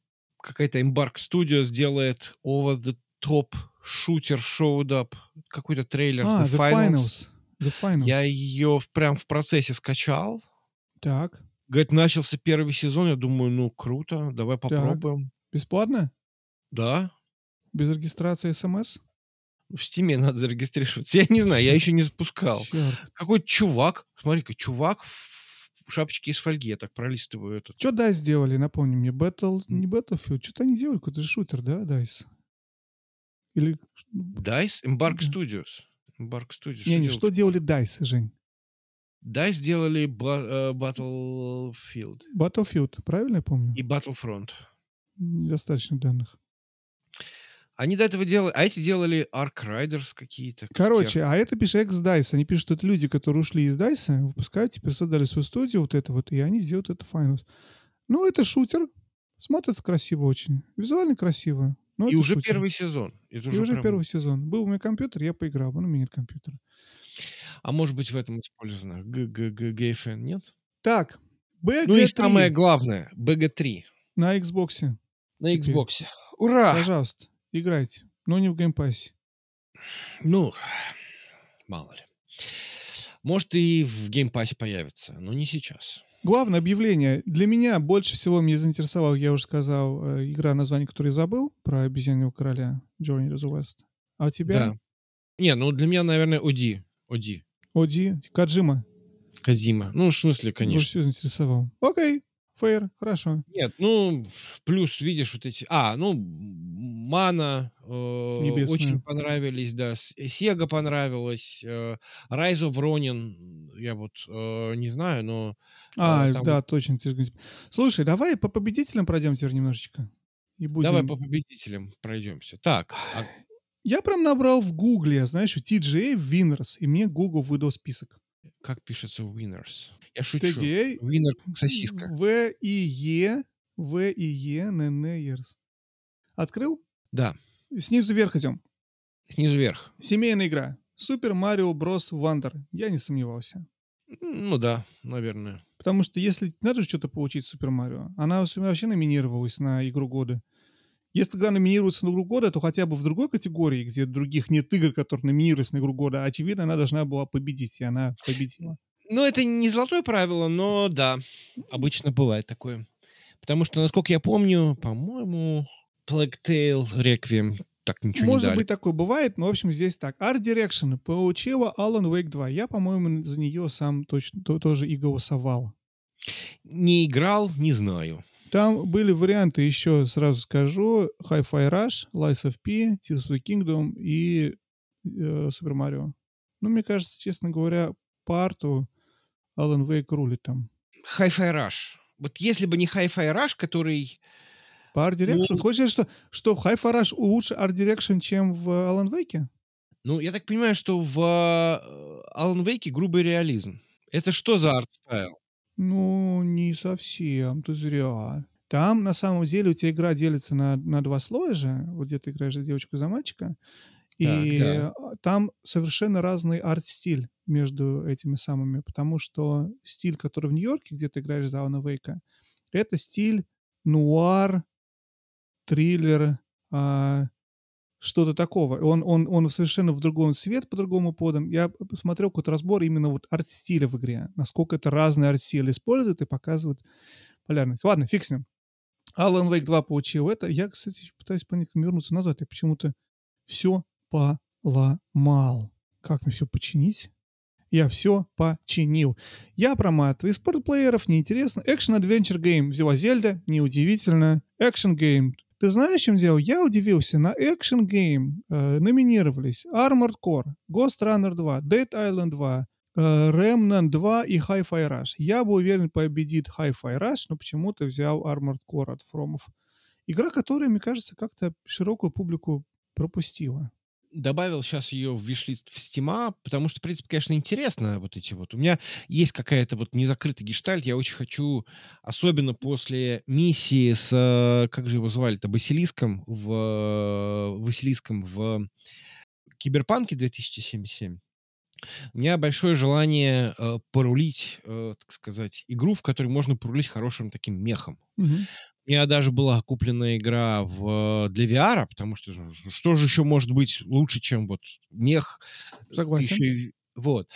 какая-то Embark Studio сделает over the top shooter showed up. Какой-то трейлер А, The, The Finals. Finals. The Finals. Я ее прям в процессе скачал. Так. Говорит, начался первый сезон. Я думаю, ну, круто, давай попробуем. Бесплатно? Да, Без регистрации смс? В Стиме надо зарегистрироваться. Я не знаю, я еще не запускал. Какой чувак, смотри-ка, чувак в шапочке из фольги. Я так пролистываю этот. Что DICE сделали, напомни мне? Battle, не Battlefield, что-то они делали, какой-то же шутер, да, DICE? Или... DICE? Embark. Studios. Embark Studios. Не, не, что делали DICE, Жень? DICE сделали э, Battlefield Battlefield, правильно я помню? и Battlefront. Недостаточно данных. Они до этого делали... А эти делали Ark Riders какие-то. Короче, а это пишет ex-DICE. Они пишут, что это люди, которые ушли из DICE, выпускают, теперь создали свою студию, вот это вот, и они делают это Finals. Ну, это шутер. Смотрится красиво очень. Визуально красиво. но И уже шутер. первый сезон. Это И уже прям- первый сезон. Был у меня компьютер, я поиграл. Ну, у меня нет компьютера. А может быть в этом использовано GGGFN, нет? Так, BG3 Ну и самое главное, BG3 на Xbox. на. Xbox. Ура! Пожалуйста, играйте. Но не в Game Pass е. Ну, мало ли. Может и в Game Pass е появится, но не сейчас. Главное объявление. Для меня больше всего меня заинтересовал, я уже сказал, э, игра, название которой я забыл, про обезьянного короля Journey to the West. А у тебя? Да. Не, ну для меня, наверное, Оди. Оди. Оди, Каджима. Казима. Ну, в смысле, Больше конечно. всего заинтересовал. Окей, фейр, хорошо. Нет, ну, плюс, видишь, вот эти... А, ну, Мана, э, Небесная. очень понравились, да. С- Sega понравилось. э, Rise of Ronin, я вот э, не знаю, но... А, там да, вот- точно. ты же. Слушай, давай по победителям пройдем теперь немножечко. И будем... Давай по победителям пройдемся. Так, а *sighs* Я прям набрал в гугле, знаешь, TGA Winners, и мне Google выдал список. Как пишется winners? Я шучу. TGA Winner сосиска. В и Е, В и Е, Н, Н, Ерс. Открыл? Да, Снизу вверх идем. снизу вверх. Семейная игра. Super Mario Bros. Wonder. Я не сомневался. Ну да, наверное. Потому что если надо же что-то получить Super Mario, она вообще номинировалась на игру года. Если игра номинируется на игру года, то хотя бы в другой категории, где других нет игр, которые номинируются на игру года, очевидно, она должна была победить, и она победила. Ну, это не золотое правило, но да, обычно бывает такое. Потому что, насколько я помню, по-моему, Plague Tale Requiem так ничего не Может дали. быть, такое бывает, но, в общем, здесь так. Art Direction получила Alan Wake 2. Я, по-моему, за нее сам точно то- тоже и голосовал. Не играл, не знаю. Там были варианты, еще сразу скажу, Hi-Fi Rush, Lies of P, Tears of the Kingdom и э, Super Mario. Ну, мне кажется, честно говоря, по арту Alan Wake рулит там. Hi-Fi Rush. Вот если бы не Hi-Fi Rush, который... По Art Direction? Ну- Хочешь сказать, что, что Hi-Fi Rush лучше Art Direction, чем в Alan Wake? Ну, я так понимаю, что в э, Alan Wake грубый реализм. Это что за art style? Ну, не совсем, ты зря. Там, на самом деле, у тебя игра делится на, на два слоя же. Вот где ты играешь за девочку, за мальчика. И да. там совершенно разный арт-стиль между этими самыми. Потому что стиль, который в Нью-Йорке, где ты играешь за Алана Вейка, это стиль нуар, триллер, а, что-то такого. Он, он, он совершенно в другом свет по-другому подан. Я посмотрел какой-то разбор именно вот арт-стиля в игре. Насколько это разные арт-стили используют и показывают полярность. Ладно, фиг с ним. Alan Wake 2 получил это. Я, кстати, пытаюсь понять, как вернуться назад. Я почему-то все поломал. Как мне все починить? Я все починил. Я проматываю. Спортплееров неинтересно. Action Adventure Game взяла Зельда. Неудивительно. Action Game. Ты знаешь, чем дело? Я удивился. На Action Game э, номинировались Armored Core, Ghost Runner 2, Dead Island 2, э, Remnant 2 и Hi-Fi Rush. Я бы уверен, победит Hi-Fi Rush, но почему-то взял Armored Core от Фромов. Игра, которая, мне кажется, как-то широкую публику пропустила. Добавил сейчас ее в вишлист в Стима, потому что, в принципе, конечно, интересно вот эти вот. У меня есть какая-то вот незакрытый гештальт. Я очень хочу, особенно после миссии с, э, как же его звали-то, Басилиском в, э, Василиском в Киберпанке 2077. У меня большое желание э, порулить, э, так сказать, игру, в которой можно порулить хорошим таким мехом. Мгм. У меня даже была куплена игра в, для VR, потому что ну, что же еще может быть лучше, чем вот мех? Ты Согласен. еще вот.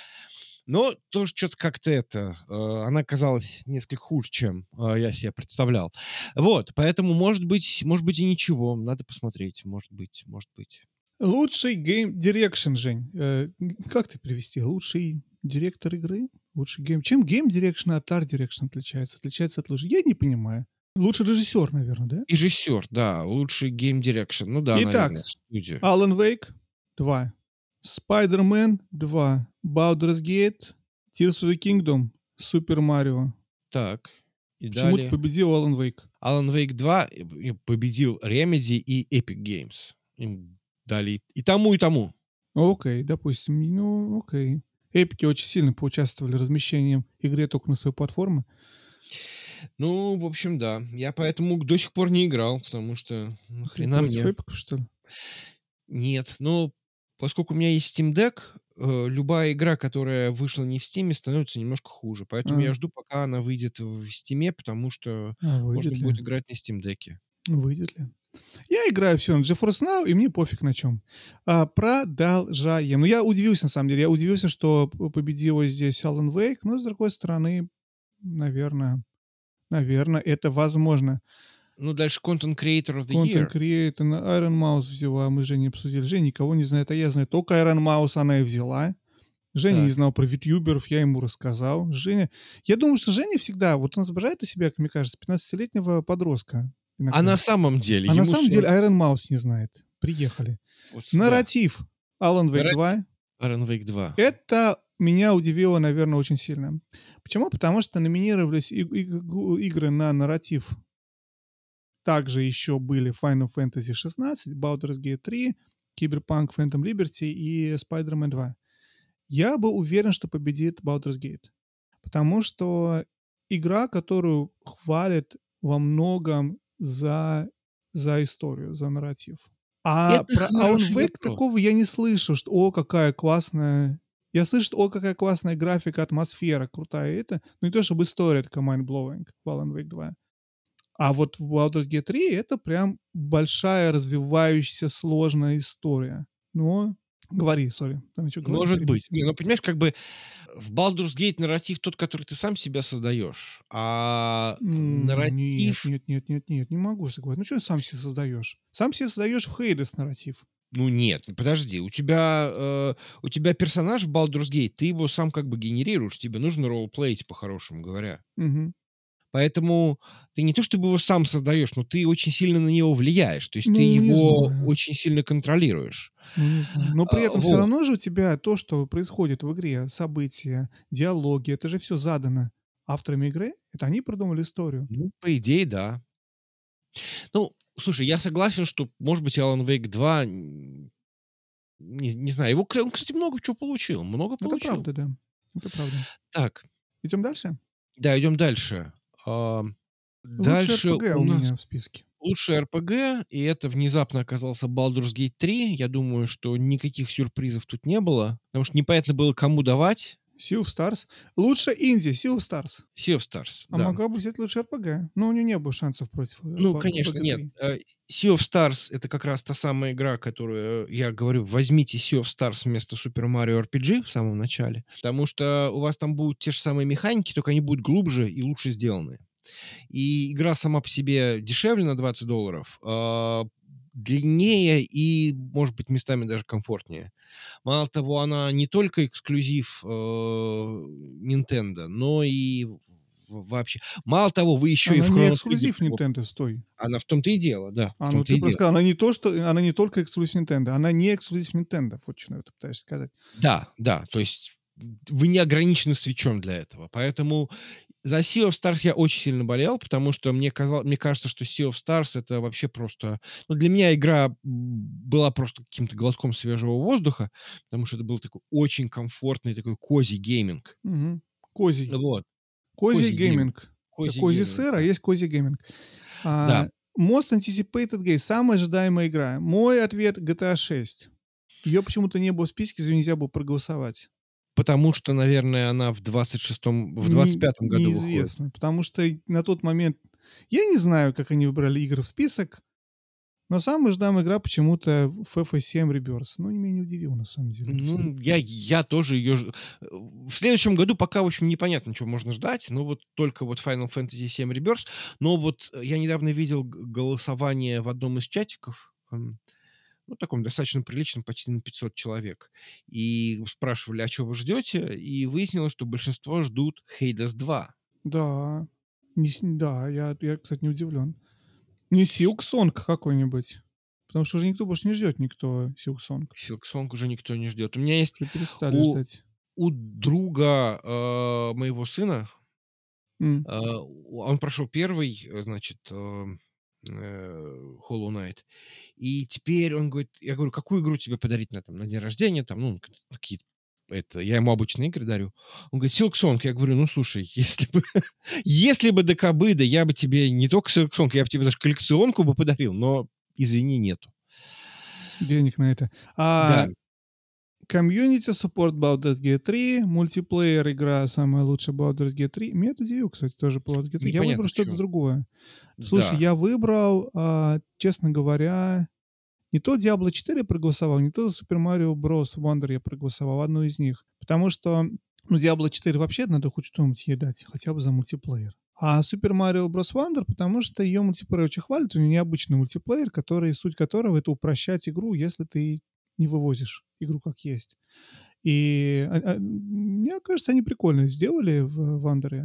Но тоже что-то как-то это, э, она казалась несколько хуже, чем э, я себе представлял. Вот, поэтому, может быть, может быть и ничего, надо посмотреть, может быть, может быть. Лучший game direction, Жень. Э, как ты перевести? Лучший директор игры? Лучший game... Чем game direction от art direction отличается? Отличается от лучшего? Я не понимаю. Лучший режиссер, наверное, да? Режиссер, да, лучший game direction, ну да, Итак, наверное, студия. Alan Wake 2. Spider-Man 2. Baldur's Gate. Tears of the Kingdom. Super Mario. Так, и Почему далее. победил Alan Wake? Alan Wake 2 и- и победил Remedy и Epic Games. Им дали и- тому, и тому. Окей, допустим. Ну, окей. Эпики очень сильно поучаствовали размещением игры только на своей платформе. Ну, в общем, да. Я поэтому до сих пор не играл, потому что нахрена мне... эпиков, что ли? Нет, ну, поскольку у меня есть Steam Deck, э, любая игра, которая вышла не в Steam, становится немножко хуже. Поэтому А. я жду, пока она выйдет в Steam, потому что А, можно ли? будет играть на Steam Deck. Выйдет ли? Я играю все на GeForce Now, и мне пофиг на чем. А, продолжаем. Ну, я удивился, на самом деле. Я удивился, что победила здесь Alan Wake, но, с другой стороны, наверное, наверное, это возможно. Ну, дальше Content Creator of the Content Year. Creator на Iron Mouse взяла, мы с Женей обсудили. Женя никого не знает, а я знаю только Iron Mouse она и взяла. Женя не Так. знал про витюберов, я ему рассказал. Женя... Я думаю, что Женя всегда, вот он изображает из себя, как мне кажется, 15-летнего подростка. Иногда. А на самом деле... А на самом деле сорок- Iron Mouse не знает. приехали. Вот сюда. Нарратив Alan Wake Нарратив. 2. Alan Wake 2. Это меня удивило, наверное, очень сильно. Почему? Потому что номинировались и- и- игры на нарратив. Также еще были Final Fantasy 16, Baldur's Gate 3, Cyberpunk Phantom Liberty и Spider-Man 2. Я был уверен, что победит Baldur's Gate. Потому что игра, которую хвалят во многом за, за историю, за нарратив. А Это про хороший Wake вопрос. такого я не слышу, что о, какая классная... Я слышу, что о, какая классная графика, атмосфера крутая. Это, ну не то чтобы история такая mind-blowing в Alan Wake 2. А вот в Baldur's Gate 3 это прям большая, развивающаяся, сложная история. Но говори, сори. Говори, Может быть. Не, ну, понимаешь, как бы в Baldur's Gate нарратив тот, который ты сам себя создаешь, а нарратив... Нет, нет, нет, нет, нет, не могу согласиться. Ну что сам себе создаешь? Сам себе создаешь в Хейдес нарратив. Ну нет, подожди, у тебя, э, у тебя персонаж в Baldur's Gate, ты его сам как бы генерируешь, тебе нужно ролл-плеить, по-хорошему говоря. Мгм. Поэтому ты не то чтобы его сам создаешь, но ты очень сильно на него влияешь. То есть Ну, ты его знаю. очень сильно контролируешь. Ну, не знаю. Но при А, этом все вот. равно же у тебя то, что происходит в игре, события, диалоги, это же все задано авторами игры. Это они придумали историю. Ну, по идее, да. Ну, слушай, я согласен, что, может быть, Alan Wake 2, м, не, не знаю, его, он, кстати, много чего получил. Много Это получил. правда, да. Это правда. Так, Идем дальше? да, идем дальше. А, дальше РПГ у у нас меня в списке. лучший РПГ, и это внезапно оказался Baldur's Gate 3. Я думаю, что никаких сюрпризов тут не было, потому что непонятно было, кому давать. Sea of Stars. Лучше инди, Sea of Stars. Sea of Stars, А да. могла бы взять лучше РПГ. Но у нее не было шансов против э, Ну, Ба- конечно, RPG нет. 3. Э, Sea of Stars — это как раз та самая игра, которую я говорю, возьмите Sea of Stars вместо Super Mario RPG в самом начале, потому что у вас там будут те же самые механики, только они будут глубже и лучше сделаны. И игра сама по себе дешевле на 20 долларов, а, длиннее и, может быть, местами даже комфортнее. Мало того, она не только эксклюзив э, Nintendo, но и вообще. Мало того, вы еще и Она в не Chrono эксклюзив Nintendo, стой. она в том-то и дело, да. А, ну ты и просто сказал, она не то, что она не только эксклюзив Nintendo, она не эксклюзив Nintendo. Вот что ты пытаешься сказать. Да, да, то есть вы не ограничены свечом для этого. Поэтому за Sea of Stars я очень сильно болел, потому что мне, казал, мне кажется, что Sea of Stars это вообще просто... Ну, для меня игра была просто каким-то глотком свежего воздуха, потому что это был такой очень комфортный такой cozy gaming. Мгм. Cozy. Вот. Cozy cozy gaming. Козий cozy gaming, сыр, а есть cozy gaming. А, Да. Most Anticipated Game. Самая ожидаемая игра. Мой ответ GTA 6. Ее почему-то не было в списке, за нее нельзя было проголосовать. Потому что, наверное, она в 26-м, в Не- 25-м году выходит. Неизвестно. Потому что на тот момент... Я не знаю, как они выбрали игры в список, но самая ожидаемая игра почему-то в FF7 Rebirth. Ну, меня не удивило, на самом деле. Ну, я, я тоже ее... ж- э, В следующем году пока, в общем, непонятно, чего можно ждать. Ну, вот только вот Final Fantasy VII Rebirth. Но вот я недавно видел голосование в одном из чатиков, эм, ну, таком достаточно приличном, почти на 500 человек. И спрашивали, а что вы ждете? И выяснилось, что большинство ждут Hades 2. Да. Не да, я, я, кстати, не удивлен. Не Силксонг какой-нибудь. Потому что уже никто больше не ждет никто Силксонг. Silksong уже никто не ждет. У меня есть Уже перестали У- ждать. у друга э, моего сына, М. А, Он прошел первый, э, значит, э, Hollow Knight. И теперь он говорит, я говорю, какую игру тебе подарить на, там, на день рождения? Там, ну, какие-то это, я ему обычные игры дарю. Он говорит, Silksong. Я говорю, ну, слушай, *laughs* если бы, если бы до кобыда, я бы тебе не только Silksong, я бы тебе даже коллекционку бы подарил, но, извини, нету. Денег на это. А Да. Комьюнити support Baldur's Gate 3, мультиплеер игра самая лучшая Baldur's Gate 3. Меня это удивило, кстати, тоже Baldur's Gate 3. Я Непонятно, выбрал что-то чё. другое. Слушай, Да. я выбрал, а, честно говоря, не то Diablo 4 проголосовал, не то Super Mario Bros. Wonder я проголосовал, одну из них. Потому что, ну, Diablo 4 вообще надо хоть что-нибудь ей дать, хотя бы за мультиплеер. А Super Mario Bros. Wonder, потому что ее мультиплеер очень хвалит, у нее необычный мультиплеер, который, суть которого это упрощать игру, если ты не вывозишь игру как есть. И а, а, мне кажется, они прикольно сделали в Вандере.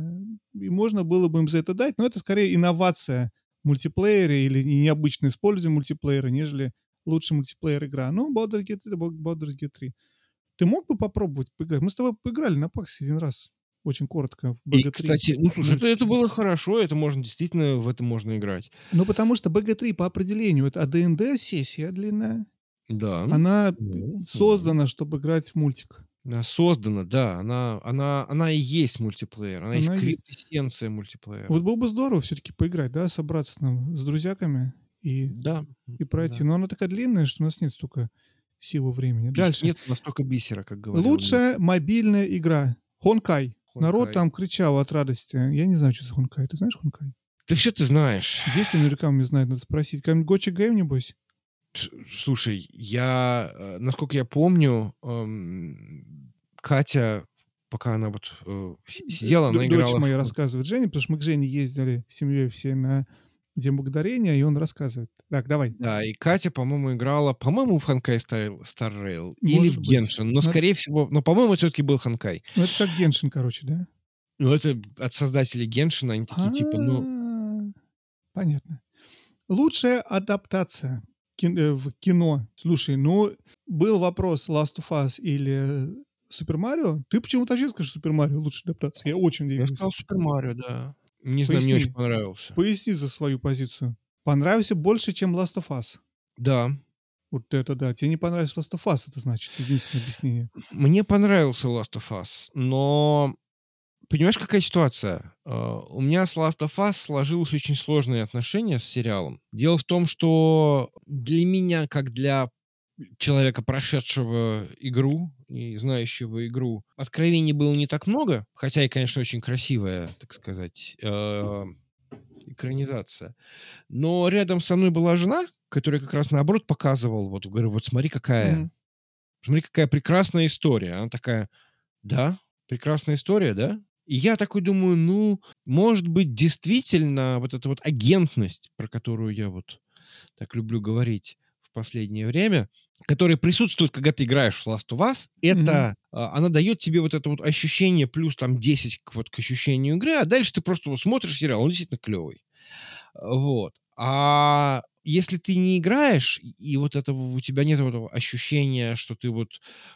И можно было бы им за это дать, но это скорее инновация в мультиплеере или необычное использование мультиплеера, нежели лучший мультиплеер игра. Ну, Baldur's Gate 3, Baldur's Gate 3. Ты мог бы попробовать поиграть? Мы с тобой поиграли на паксе один раз. Очень коротко. В И, BG3. кстати, ну, слушай, это, это было хорошо, это можно действительно, в это можно играть. Ну, потому что BG3 по определению это АДНД-сессия длинная. Да. Она Ну, создана, чтобы играть в мультик. Она создана, да, она, она, она и есть мультиплеер, она, Она есть квинтэссенция мультиплеера. Вот было бы здорово все-таки поиграть, да, собраться там с друзьяками и, Да. и пройти. да. Но она такая длинная, что у нас нет столько силы времени. Дальше. Нет настолько бисера, как говорил. Лучшая мобильная игра. Хонкай. Народ Хонкай. там кричал от радости. Я не знаю, что за Хонкай. Ты знаешь Хонкай? Ты все ты знаешь. Дети наверняка мне знают, надо спросить. Какой-нибудь Гочи Гейм, небось? Слушай, я, э, насколько я помню, эм, Катя, пока она вот э, сидела, она Дочь играла... в моя рассказывает Жене, потому что мы к Жене ездили с семьей все на День Благодарения, и он рассказывает. Так, давай. Да, и Катя, по-моему, играла, по-моему, в Ханкай Star Rail или в. Геншин, но, Надо- скорее всего, но, по-моему, все-таки был Ханкай. Ну, это как Геншин, короче, да? Ну, это от создателей Геншина, они такие, типа, ну, А, Понятно. Лучшая адаптация в кино. Слушай, ну, был вопрос Last of Us или Супер Марио. Ты почему-то вообще скажешь Супер Марио лучшая адаптация? Я очень я удивился. сказал Супер Марио, да. Не знаю, мне очень понравился. Поясни за свою позицию. Понравился больше, чем Last of Us. Да, Вот это да. Тебе не понравился Last of Us, это значит единственное объяснение. Мне понравился Last of Us, но понимаешь, какая ситуация? Э, У меня с Last of Us сложилось очень сложные отношения с сериалом. Дело в том, что для меня, как для человека, прошедшего игру и знающего игру, откровений было не так много, хотя и, конечно, очень красивая, так сказать, э, экранизация. Но рядом со мной была жена, которая как раз наоборот показывала, вот, говорю, вот смотри, какая Мгм. Смотри, какая прекрасная история. Она такая, да, прекрасная история, да? И я такой думаю, ну, может быть, действительно вот эта вот агентность, про которую я вот так люблю говорить в последнее время, которая присутствует, когда ты играешь в Last of Us, это, а, она дает тебе вот это вот ощущение плюс там 10 к, вот, к ощущению игры, а дальше ты просто вот смотришь сериал, он действительно клевый. Вот. А если ты не играешь, и вот этого у тебя нет вот этого ощущения, что ты вот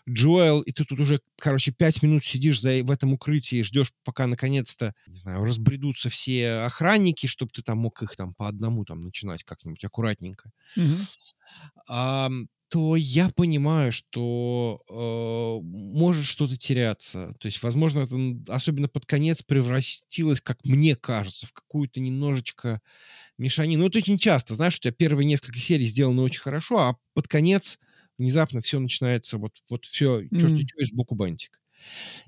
Джоэл, и ты тут уже, короче, пять минут сидишь за, в этом укрытии ждешь, пока наконец-то, не знаю, разбредутся все охранники, чтобы ты там мог их там по одному там начинать как-нибудь аккуратненько ам, то я понимаю, что э, может что-то теряться. То есть, возможно, это особенно под конец превратилось, как мне кажется, в какую-то немножечко мешанину. Ну, это очень часто, знаешь, у тебя первые несколько серий сделаны очень хорошо, а под конец внезапно все начинается, вот, вот все, черт Мгм. что, сбоку бантик.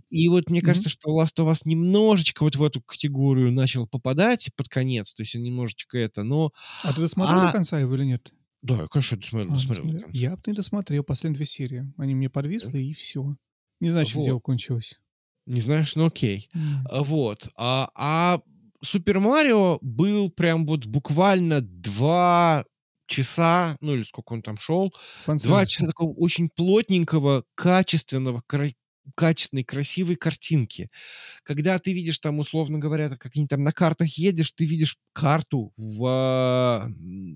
И вот мне Мгм. кажется, что Last of Us немножечко вот в эту категорию начал попадать под конец, то есть немножечко это, но... А ты досмотрел А- до конца его или нет? Да, я, конечно, досмотрел, А, досмотрел. Я бы не досмотрел последние две серии. Они мне подвисли, и все. Не знаю, чем Вот. дело кончилось. Не знаешь, ну окей. А, Вот. А, а Супер Марио был прям вот буквально два часа, ну или сколько он там шел, два Фан-сервис. часа такого очень плотненького, качественного, кра- качественной, красивой картинки. Когда ты видишь там, условно говоря, как они там на картах едешь, ты видишь карту в,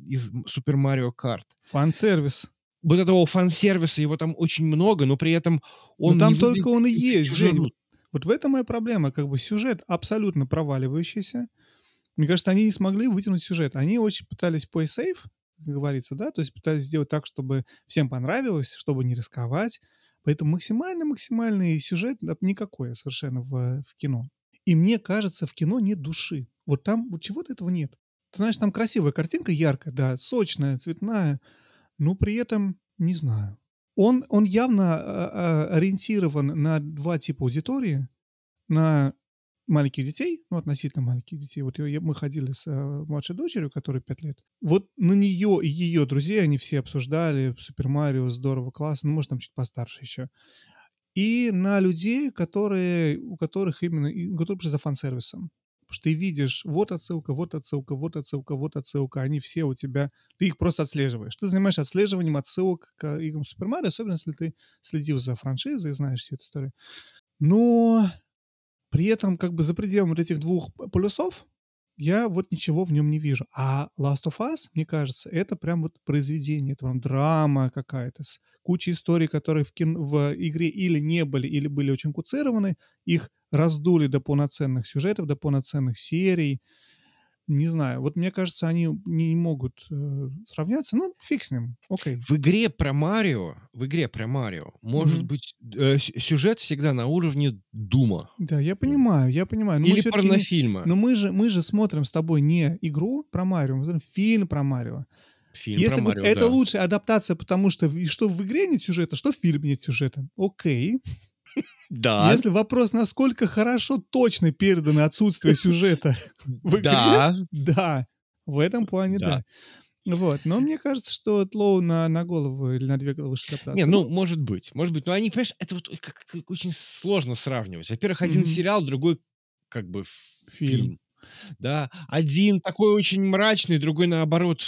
из Супер Марио Карт. Фан-сервис. Вот этого фан-сервиса, его там очень много, но при этом он Ну там только выглядит он и есть, Жень. Вот в этом моя проблема. Как бы сюжет абсолютно проваливающийся. Мне кажется, они не смогли вытянуть сюжет. Они очень пытались play safe, как говорится, да, то есть пытались сделать так, чтобы всем понравилось, чтобы не рисковать. Поэтому максимально-максимальный сюжет да, никакой совершенно в, в кино. И мне кажется, в кино нет души. Вот там вот чего-то этого нет. Ты знаешь, там красивая картинка, яркая, да, сочная, цветная, но при этом, не знаю. Он, он явно а, а, ориентирован на два типа аудитории. На маленьких детей, ну, относительно маленьких детей. Вот мы ходили с а, младшей дочерью, которой 5 лет. Вот на нее и ее друзей они все обсуждали Супер Марио, здорово, классно. Ну, может, там чуть постарше еще. И на людей, которые, у которых именно, у которых за фан-сервисом. Потому что ты видишь, вот отсылка, вот отсылка, вот отсылка, вот отсылка, они все у тебя, ты их просто отслеживаешь. Ты занимаешься отслеживанием отсылок к играм Супер Марио, особенно если ты следил за франшизой и знаешь всю эту историю. Но при этом как бы за пределами вот этих двух полюсов я вот ничего в нем не вижу. А Last of Us, мне кажется, это прям вот произведение, это прям драма какая-то с кучей историй, которые в, кино, в игре или не были, или были очень куцированы, их раздули до полноценных сюжетов, до полноценных серий. Не знаю, вот мне кажется, они не могут э, сравняться. Ну, фиг с ним, окей. В игре про Марио, в игре про Марио, может Мгм. быть, э, сюжет всегда на уровне Дума. Да, я понимаю, я понимаю. Но Или не- порнофильма. Но мы же, мы же смотрим с тобой не игру про Марио, мы смотрим фильм про Марио. Фильм Если про Марио, это да. лучшая адаптация, потому что что в игре нет сюжета, что в фильме нет сюжета. Окей. Да, Если вопрос, насколько хорошо точно передано отсутствие сюжета *laughs* в игре, да, да, в этом плане Да. да. Вот. Но мне кажется, что Тлоу на, на голову или на две головы адаптация. Не, ну, может быть, может быть. Но они, понимаешь, это вот как, как очень сложно сравнивать. Во-первых, один Мгм. сериал, другой как бы Фильм. фильм. Да, один такой очень мрачный, другой наоборот.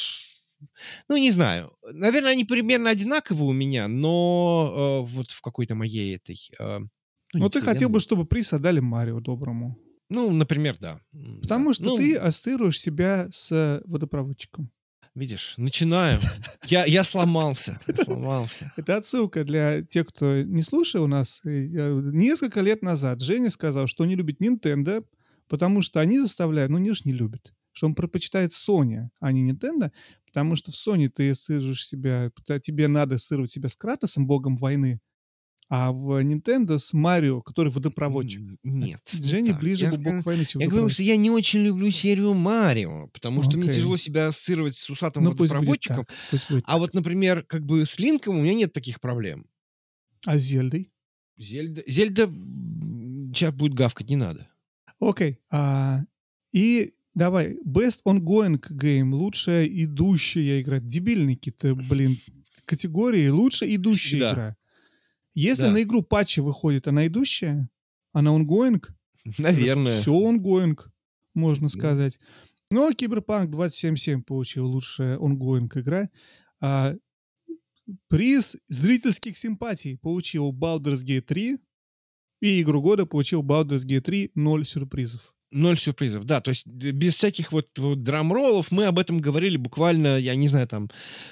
Ну, не знаю. Наверное, они примерно одинаковые у меня, но э, вот в какой-то моей этой... э, Ну, не ты хотел бы, чтобы приз отдали Марио доброму. Ну, например, да. М, да. Потому что Ну, ты ассоциируешь себя с водопроводчиком. Видишь, начинаю. Я, я сломался. *laughs* Я сломался. Это отсылка для тех, кто не слушал у нас. Э, Несколько лет назад Женя сказал, что не любит Nintendo, потому что они заставляют, ну, ж не любит, что он предпочитает Sony, а не Nintendo, потому что в Sony ты ассоциируешь себя, тебе надо ассоциировать себя с Кратосом, богом войны, а в Nintendo с Марио, который водопроводчик. Нет. так. ближе Я бог скажу- войны, чем Я говорю, что я не очень люблю серию Марио, потому что мне тяжело себя ассоциировать с усатым Ну, пусть будет водопроводчиком. так. Пусть будет А вот, например, как бы с Линком у меня нет таких проблем. А с Зельдой? Зельда, Зельда сейчас будет гавкать, не надо. Окей. а, и давай, Best Ongoing Game, лучшая идущая игра. Дебильные какие-то, блин, категории. Лучшая идущая Всегда. игра. Если Да. на игру патчи выходит, она идущая, она ongoing, Наверное. все ongoing, можно Ну. сказать. Но Киберпанк 2077 получил лучшая ongoing игра. А, приз зрительских симпатий получил Baldur's Gate 3. И игру года получил Baldur's Gate 3 0 сюрпризов. Ноль сюрпризов, да, то есть без всяких вот, вот драмроллов мы об этом говорили буквально, я не знаю, там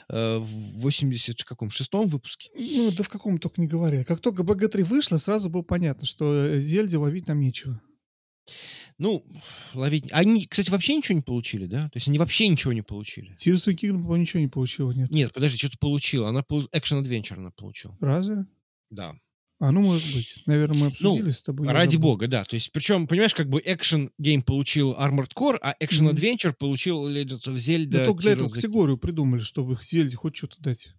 э, в 80 каком, шестом выпуске. Ну, да в каком только не говоря. Как только БГ-3 вышло, сразу было понятно, что э, Зельде ловить нам нечего. Ну, ловить... Они, кстати, вообще ничего не получили, да? То есть они вообще ничего не получили. Tears of Kingdom, по-моему, ничего не получила, нет. Нет, подожди, что-то получила. Она. Action Adventure она получила. Разве? Да. А, ну, может быть. Наверное, мы обсудили с тобой. Ради забыл. бога, да. То есть, причем, понимаешь, как бы Game получил Armored Core, а Мгм. Adventure получил Legends of Zelda. Да только для этого категорию придумали, чтобы их Зельде хоть что-то дать.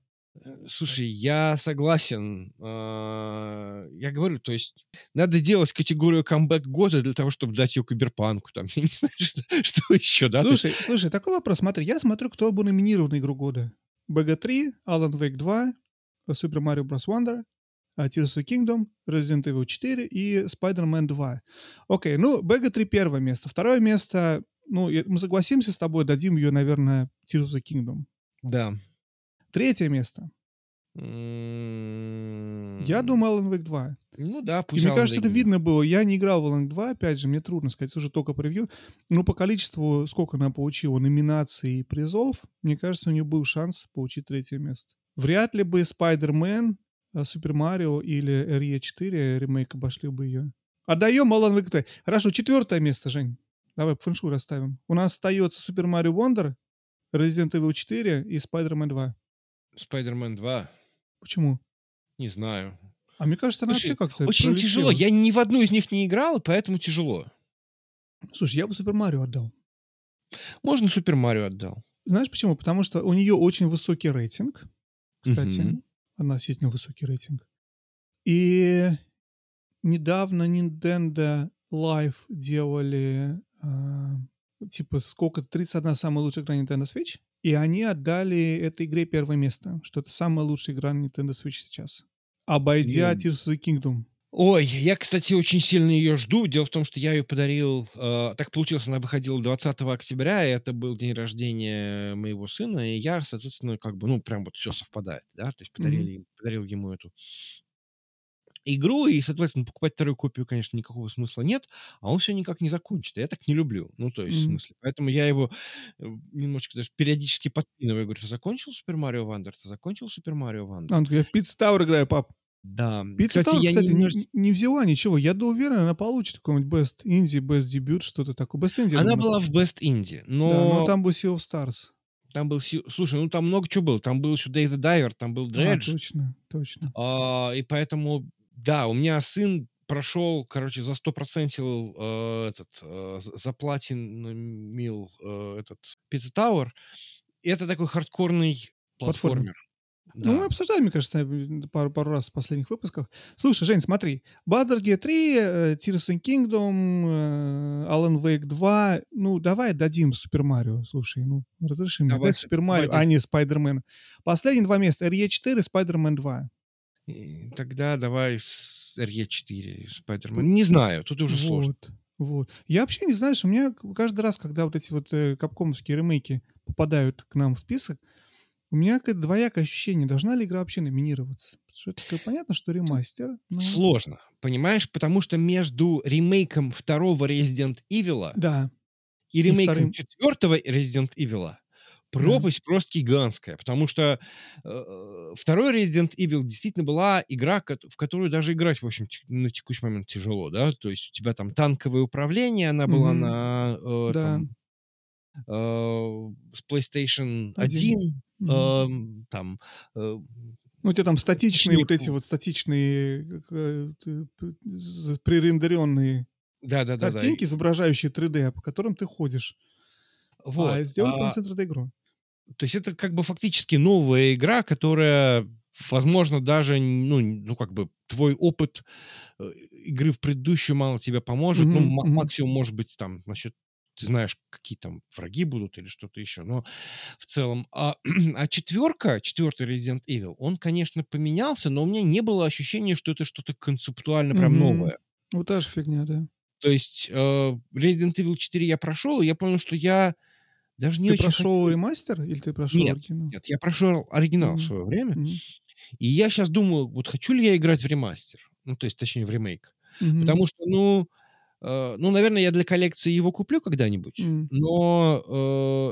Э, Слушай, я согласен. А, Я говорю, то есть надо делать категорию камбэк года для того, чтобы дать ее киберпанку. Там, *laughs* я не знаю, что, что еще, да? То есть- Слушай, слушай, такой вопрос. Смотри, я смотрю, кто был номинирован на игру года. БГ-3, Alan Wake 2, Super Mario Bros. Wonder, Tears of Kingdom, Resident Evil 4 и Spider-Man 2. Окей, ну, BG3 первое место. Второе место, ну, мы согласимся с тобой, дадим ее, наверное, Tears of the Kingdom. Да. Третье место. Я думал Alan Wake 2. Ну да, И пусть мне Alan кажется, Wake это видно было. Я не играл в Alan 2, опять же, мне трудно сказать, уже только превью. Но по количеству, сколько она получила номинаций и призов, мне кажется, у нее был шанс получить третье место. Вряд ли бы Spider-Man, а, Super Mario или RE4 ремейк обошли бы ее. Отдаем Alan Wake 2. Хорошо, четвертое место, Жень. Давай фэншуй расставим. У нас остается Super Mario Wonder, Resident Evil 4 и Spider-Man 2. Spider-Man 2. Почему? Не знаю. А мне кажется, она Слушай, вообще как-то Очень пролетела. тяжело. Я ни в одну из них не играл, поэтому тяжело. Слушай, я бы Super Mario отдал. Можно Супер Марио отдал. Знаешь почему? Потому что у нее очень высокий рейтинг, кстати, Мгм. Относительно высокий рейтинг. И недавно Nintendo Live делали а, типа сколько 31 самая лучшая игра Nintendo Switch, и они отдали этой игре первое место, что это самая лучшая игра на Nintendo Switch сейчас, обойдя Блин. Tears of the Kingdom. Ой, я, кстати, очень сильно ее жду. Дело в том, что я ее подарил... э, так получилось, она выходила 20 октября, и это был день рождения моего сына, и я, соответственно, как бы, ну, прям вот все совпадает, да, то есть подарили, им- подарил ему эту игру, и, соответственно, покупать вторую копию, конечно, никакого смысла нет, а он все никак не закончит. Я так не люблю. Ну, то есть, в Мгм. смысле. Поэтому я его э, немножечко даже периодически подкидываю. Я говорю, ты закончил Super Mario Wonder? Ты закончил Super Mario Wonder? А, он говорит, в Pizza Tower играю, пап. Да. Pizza Кстати, Tower, я кстати, не, немножечко... не взяла ничего. Я да уверен, она получит какой-нибудь Best Indie, Best Debut, что-то такое. Best Indie, Она была в Best Indie, Да, но но там был Sea of Stars. там был... Слушай, ну там много чего было. Там был еще Dave the Diver, там был А, Dredge. точно, точно. А, и поэтому, да, у меня сын прошел, короче, за 100% э, этот, э, за- заплатинил э, этот Pizza Tower. Это такой хардкорный Платформер. платформер. Ну, мы Да. обсуждали, мне кажется, пару, пару раз в последних выпусках. Слушай, Жень, смотри. Baldur's Gate 3, э, Tears in Kingdom, э, Alan Wake 2. Ну, давай дадим Супер Марио. Слушай, ну, разреши мне Давай Супер Марио, а не Спайдермен. Последние два места. RE4, Спайдермен 2. И Тогда давай с RE4, Спайдермен. Не знаю, тут уже сложно. Вот, вот. Я вообще не знаю, что у меня каждый раз, когда вот эти вот э, капкомовские ремейки попадают к нам в список, у меня какое-то двоякое ощущение, должна ли игра вообще номинироваться. Потому что это такое понятно, что ремастер. но- Сложно, понимаешь? Потому что между ремейком второго Resident Evil Да, и ремейком вторым. четвертого Resident Evil пропасть просто гигантская, потому что э, второй Resident Evil действительно была игра, в которую даже играть, в общем, на текущий момент тяжело, да, то есть у тебя там танковое управление, она была Мгм. на э, Да. там, с PlayStation Один. 1, Мгм. эм, там э, Ну, у тебя там статичные, вот эти вот статичные, э, э, п- з- пререндеренные да-да-да-да. картинки, изображающие 3D, по которым ты ходишь. Вот. А сделали а, полноценную 3D-игру. То есть это как бы фактически новая игра, которая, возможно, даже, ну, ну как бы твой опыт э, игры в предыдущую мало тебе поможет. ну, Мгм, ма- мгм. максимум, может быть, там, насчет ты знаешь, какие там враги будут или что-то еще. Но в целом... А, *clears throat* а четверка, четвертый Resident Evil, он, конечно, поменялся, но у меня не было ощущения, что это что-то концептуально прям Мгм. новое. Вот та же фигня, да. То есть э, Resident Evil 4 я прошел, и я понял, что я даже не ты очень прошел хочу- ремастер или ты прошел Нет, оригинал? Нет, я прошел оригинал Мгм. в свое время, Мгм. и я сейчас думаю, вот хочу ли я играть в ремастер, ну, то есть, точнее, в ремейк. Мгм. Потому что, ну, ну, наверное, я для коллекции его куплю когда-нибудь, М. но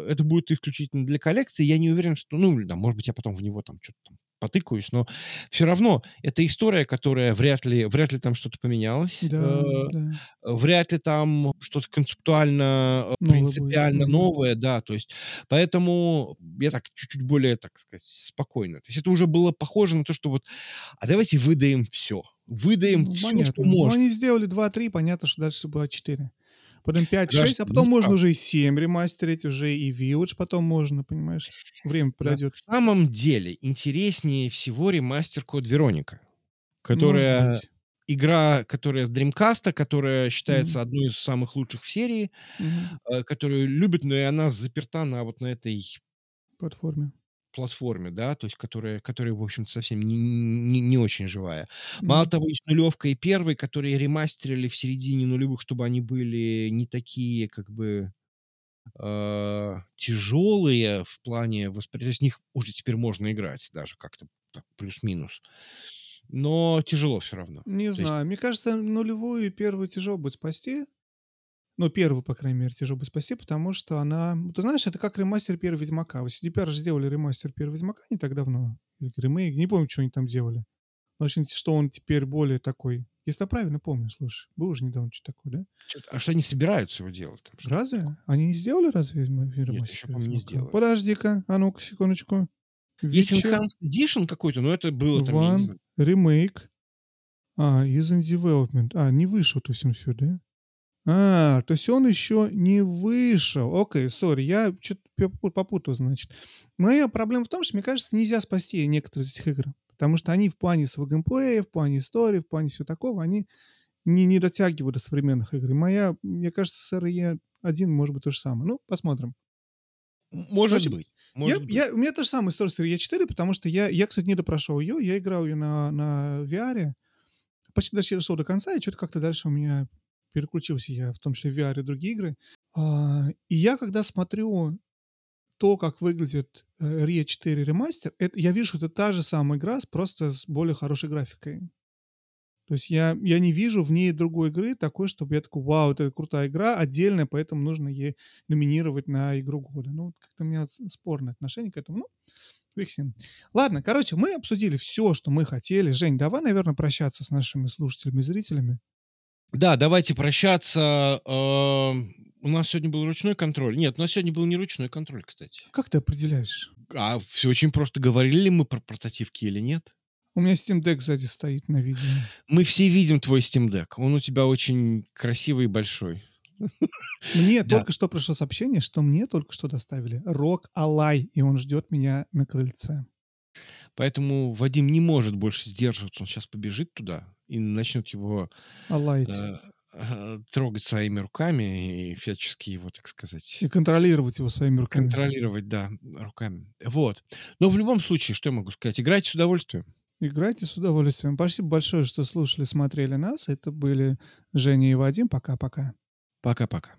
э, это будет исключительно для коллекции. Я не уверен, что, ну, да, может быть, я потом в него там что-то там потыкаюсь, но все равно это история, которая вряд ли, вряд ли там что-то поменялось. Да, Э, да. вряд ли там что-то концептуально, э, Новое будет. принципиально Мгм. новое, да, то есть, поэтому я так чуть-чуть более, так сказать, спокойно. То есть это уже было похоже на то, что вот, а давайте выдаем все, выдаем Ну, все, понятно. что Ну, можно. они сделали 2-3, понятно, что дальше было 4. Потом 5-6, Подожди, а потом ну можно уже и 7 ремастерить, уже и Village потом можно, понимаешь? Время На пройдет. самом деле интереснее всего ремастер Код Вероника, которая игра, которая с Dreamcast, которая считается одной из самых лучших в серии, э, которую любят, но и она заперта на вот на этой Платформе. Платформе, да, то есть которая, которая в общем-то, совсем не, не, не очень живая. Мало Мгм. того, есть нулевка и первый, которые ремастерили в середине нулевых, чтобы они были не такие, как бы, э, тяжелые в плане восприятия. То есть в них уже теперь можно играть даже как-то так, плюс-минус. Но тяжело все равно. Не есть- знаю. Мне кажется, нулевую и первую тяжело будет спасти. Ну, первую, по крайней мере, тяжело будет спасти, потому что она... Ты знаешь, это как ремастер первого Ведьмака. Вот CDPR же сделали ремастер первого Ведьмака не так давно. Или ремейк. Не помню, что они там делали. В общем, что он теперь более такой... Если я правильно помню, слушай. Был уже недавно что такое, да? Чё-то- А что они собираются его делать? там? Что- Разве? Они не сделали разве ремастер еще, первого по-моему, не сделали. Подожди-ка. А ну-ка, секундочку. Есть Witcher Enhanced Edition какой-то, но это было там, я не One ремейк. А, is in development. А, не вышел, то есть он все, да? А, то есть он еще не вышел. Окей, сори, я что-то попутал, значит. Моя проблема в том, что, мне кажется, нельзя спасти некоторые из этих игр. Потому что они в плане своего геймплея, в плане истории, в плане всего такого, они не, не дотягивают до современных игр. Моя, мне кажется, с RE 1 может быть то же самое. Ну, посмотрим. Может общем, быть. Я, Может быть. я- у меня та же самая история с RE 4, потому что я, я, кстати, не допрошел ее. Я играл ее на, на VR. Почти дошел до конца, и что-то как-то дальше у меня переключился я, в том числе в VR и другие игры. А, и я, когда смотрю то, как выглядит э, RE 4 ремастер, это, я вижу, это та же самая игра, просто с более хорошей графикой. То есть я, я не вижу в ней другой игры такой, чтобы я такой, вау, это крутая игра, отдельная, поэтому нужно ей номинировать на игру года. Ну, как-то у меня спорное отношение к этому. Ну, фиг Ладно, короче, мы обсудили все, что мы хотели. Жень, давай, наверное, прощаться с нашими слушателями и зрителями. Да, давайте прощаться. Э, у нас сегодня был ручной контроль. Нет, у нас сегодня был не ручной контроль, кстати. Как ты определяешь? А все очень просто. Говорили ли мы про портативки или нет? У меня Steam Deck сзади стоит на видео. Мы все видим твой Steam Deck. Он у тебя очень красивый и большой. Мне *laughs* да. только что пришло сообщение, что мне только что доставили Рок Алай, и он ждет меня на крыльце. Поэтому Вадим не может больше сдерживаться. Он сейчас побежит туда и начнет его. Э, э, трогать своими руками и всячески его, так сказать... И контролировать его своими руками. Контролировать, да, руками. Вот. Но в любом случае, что я могу сказать? Играйте с удовольствием. Играйте с удовольствием. Спасибо большое, что слушали, смотрели нас. Это были Женя и Вадим. Пока-пока. Пока-пока.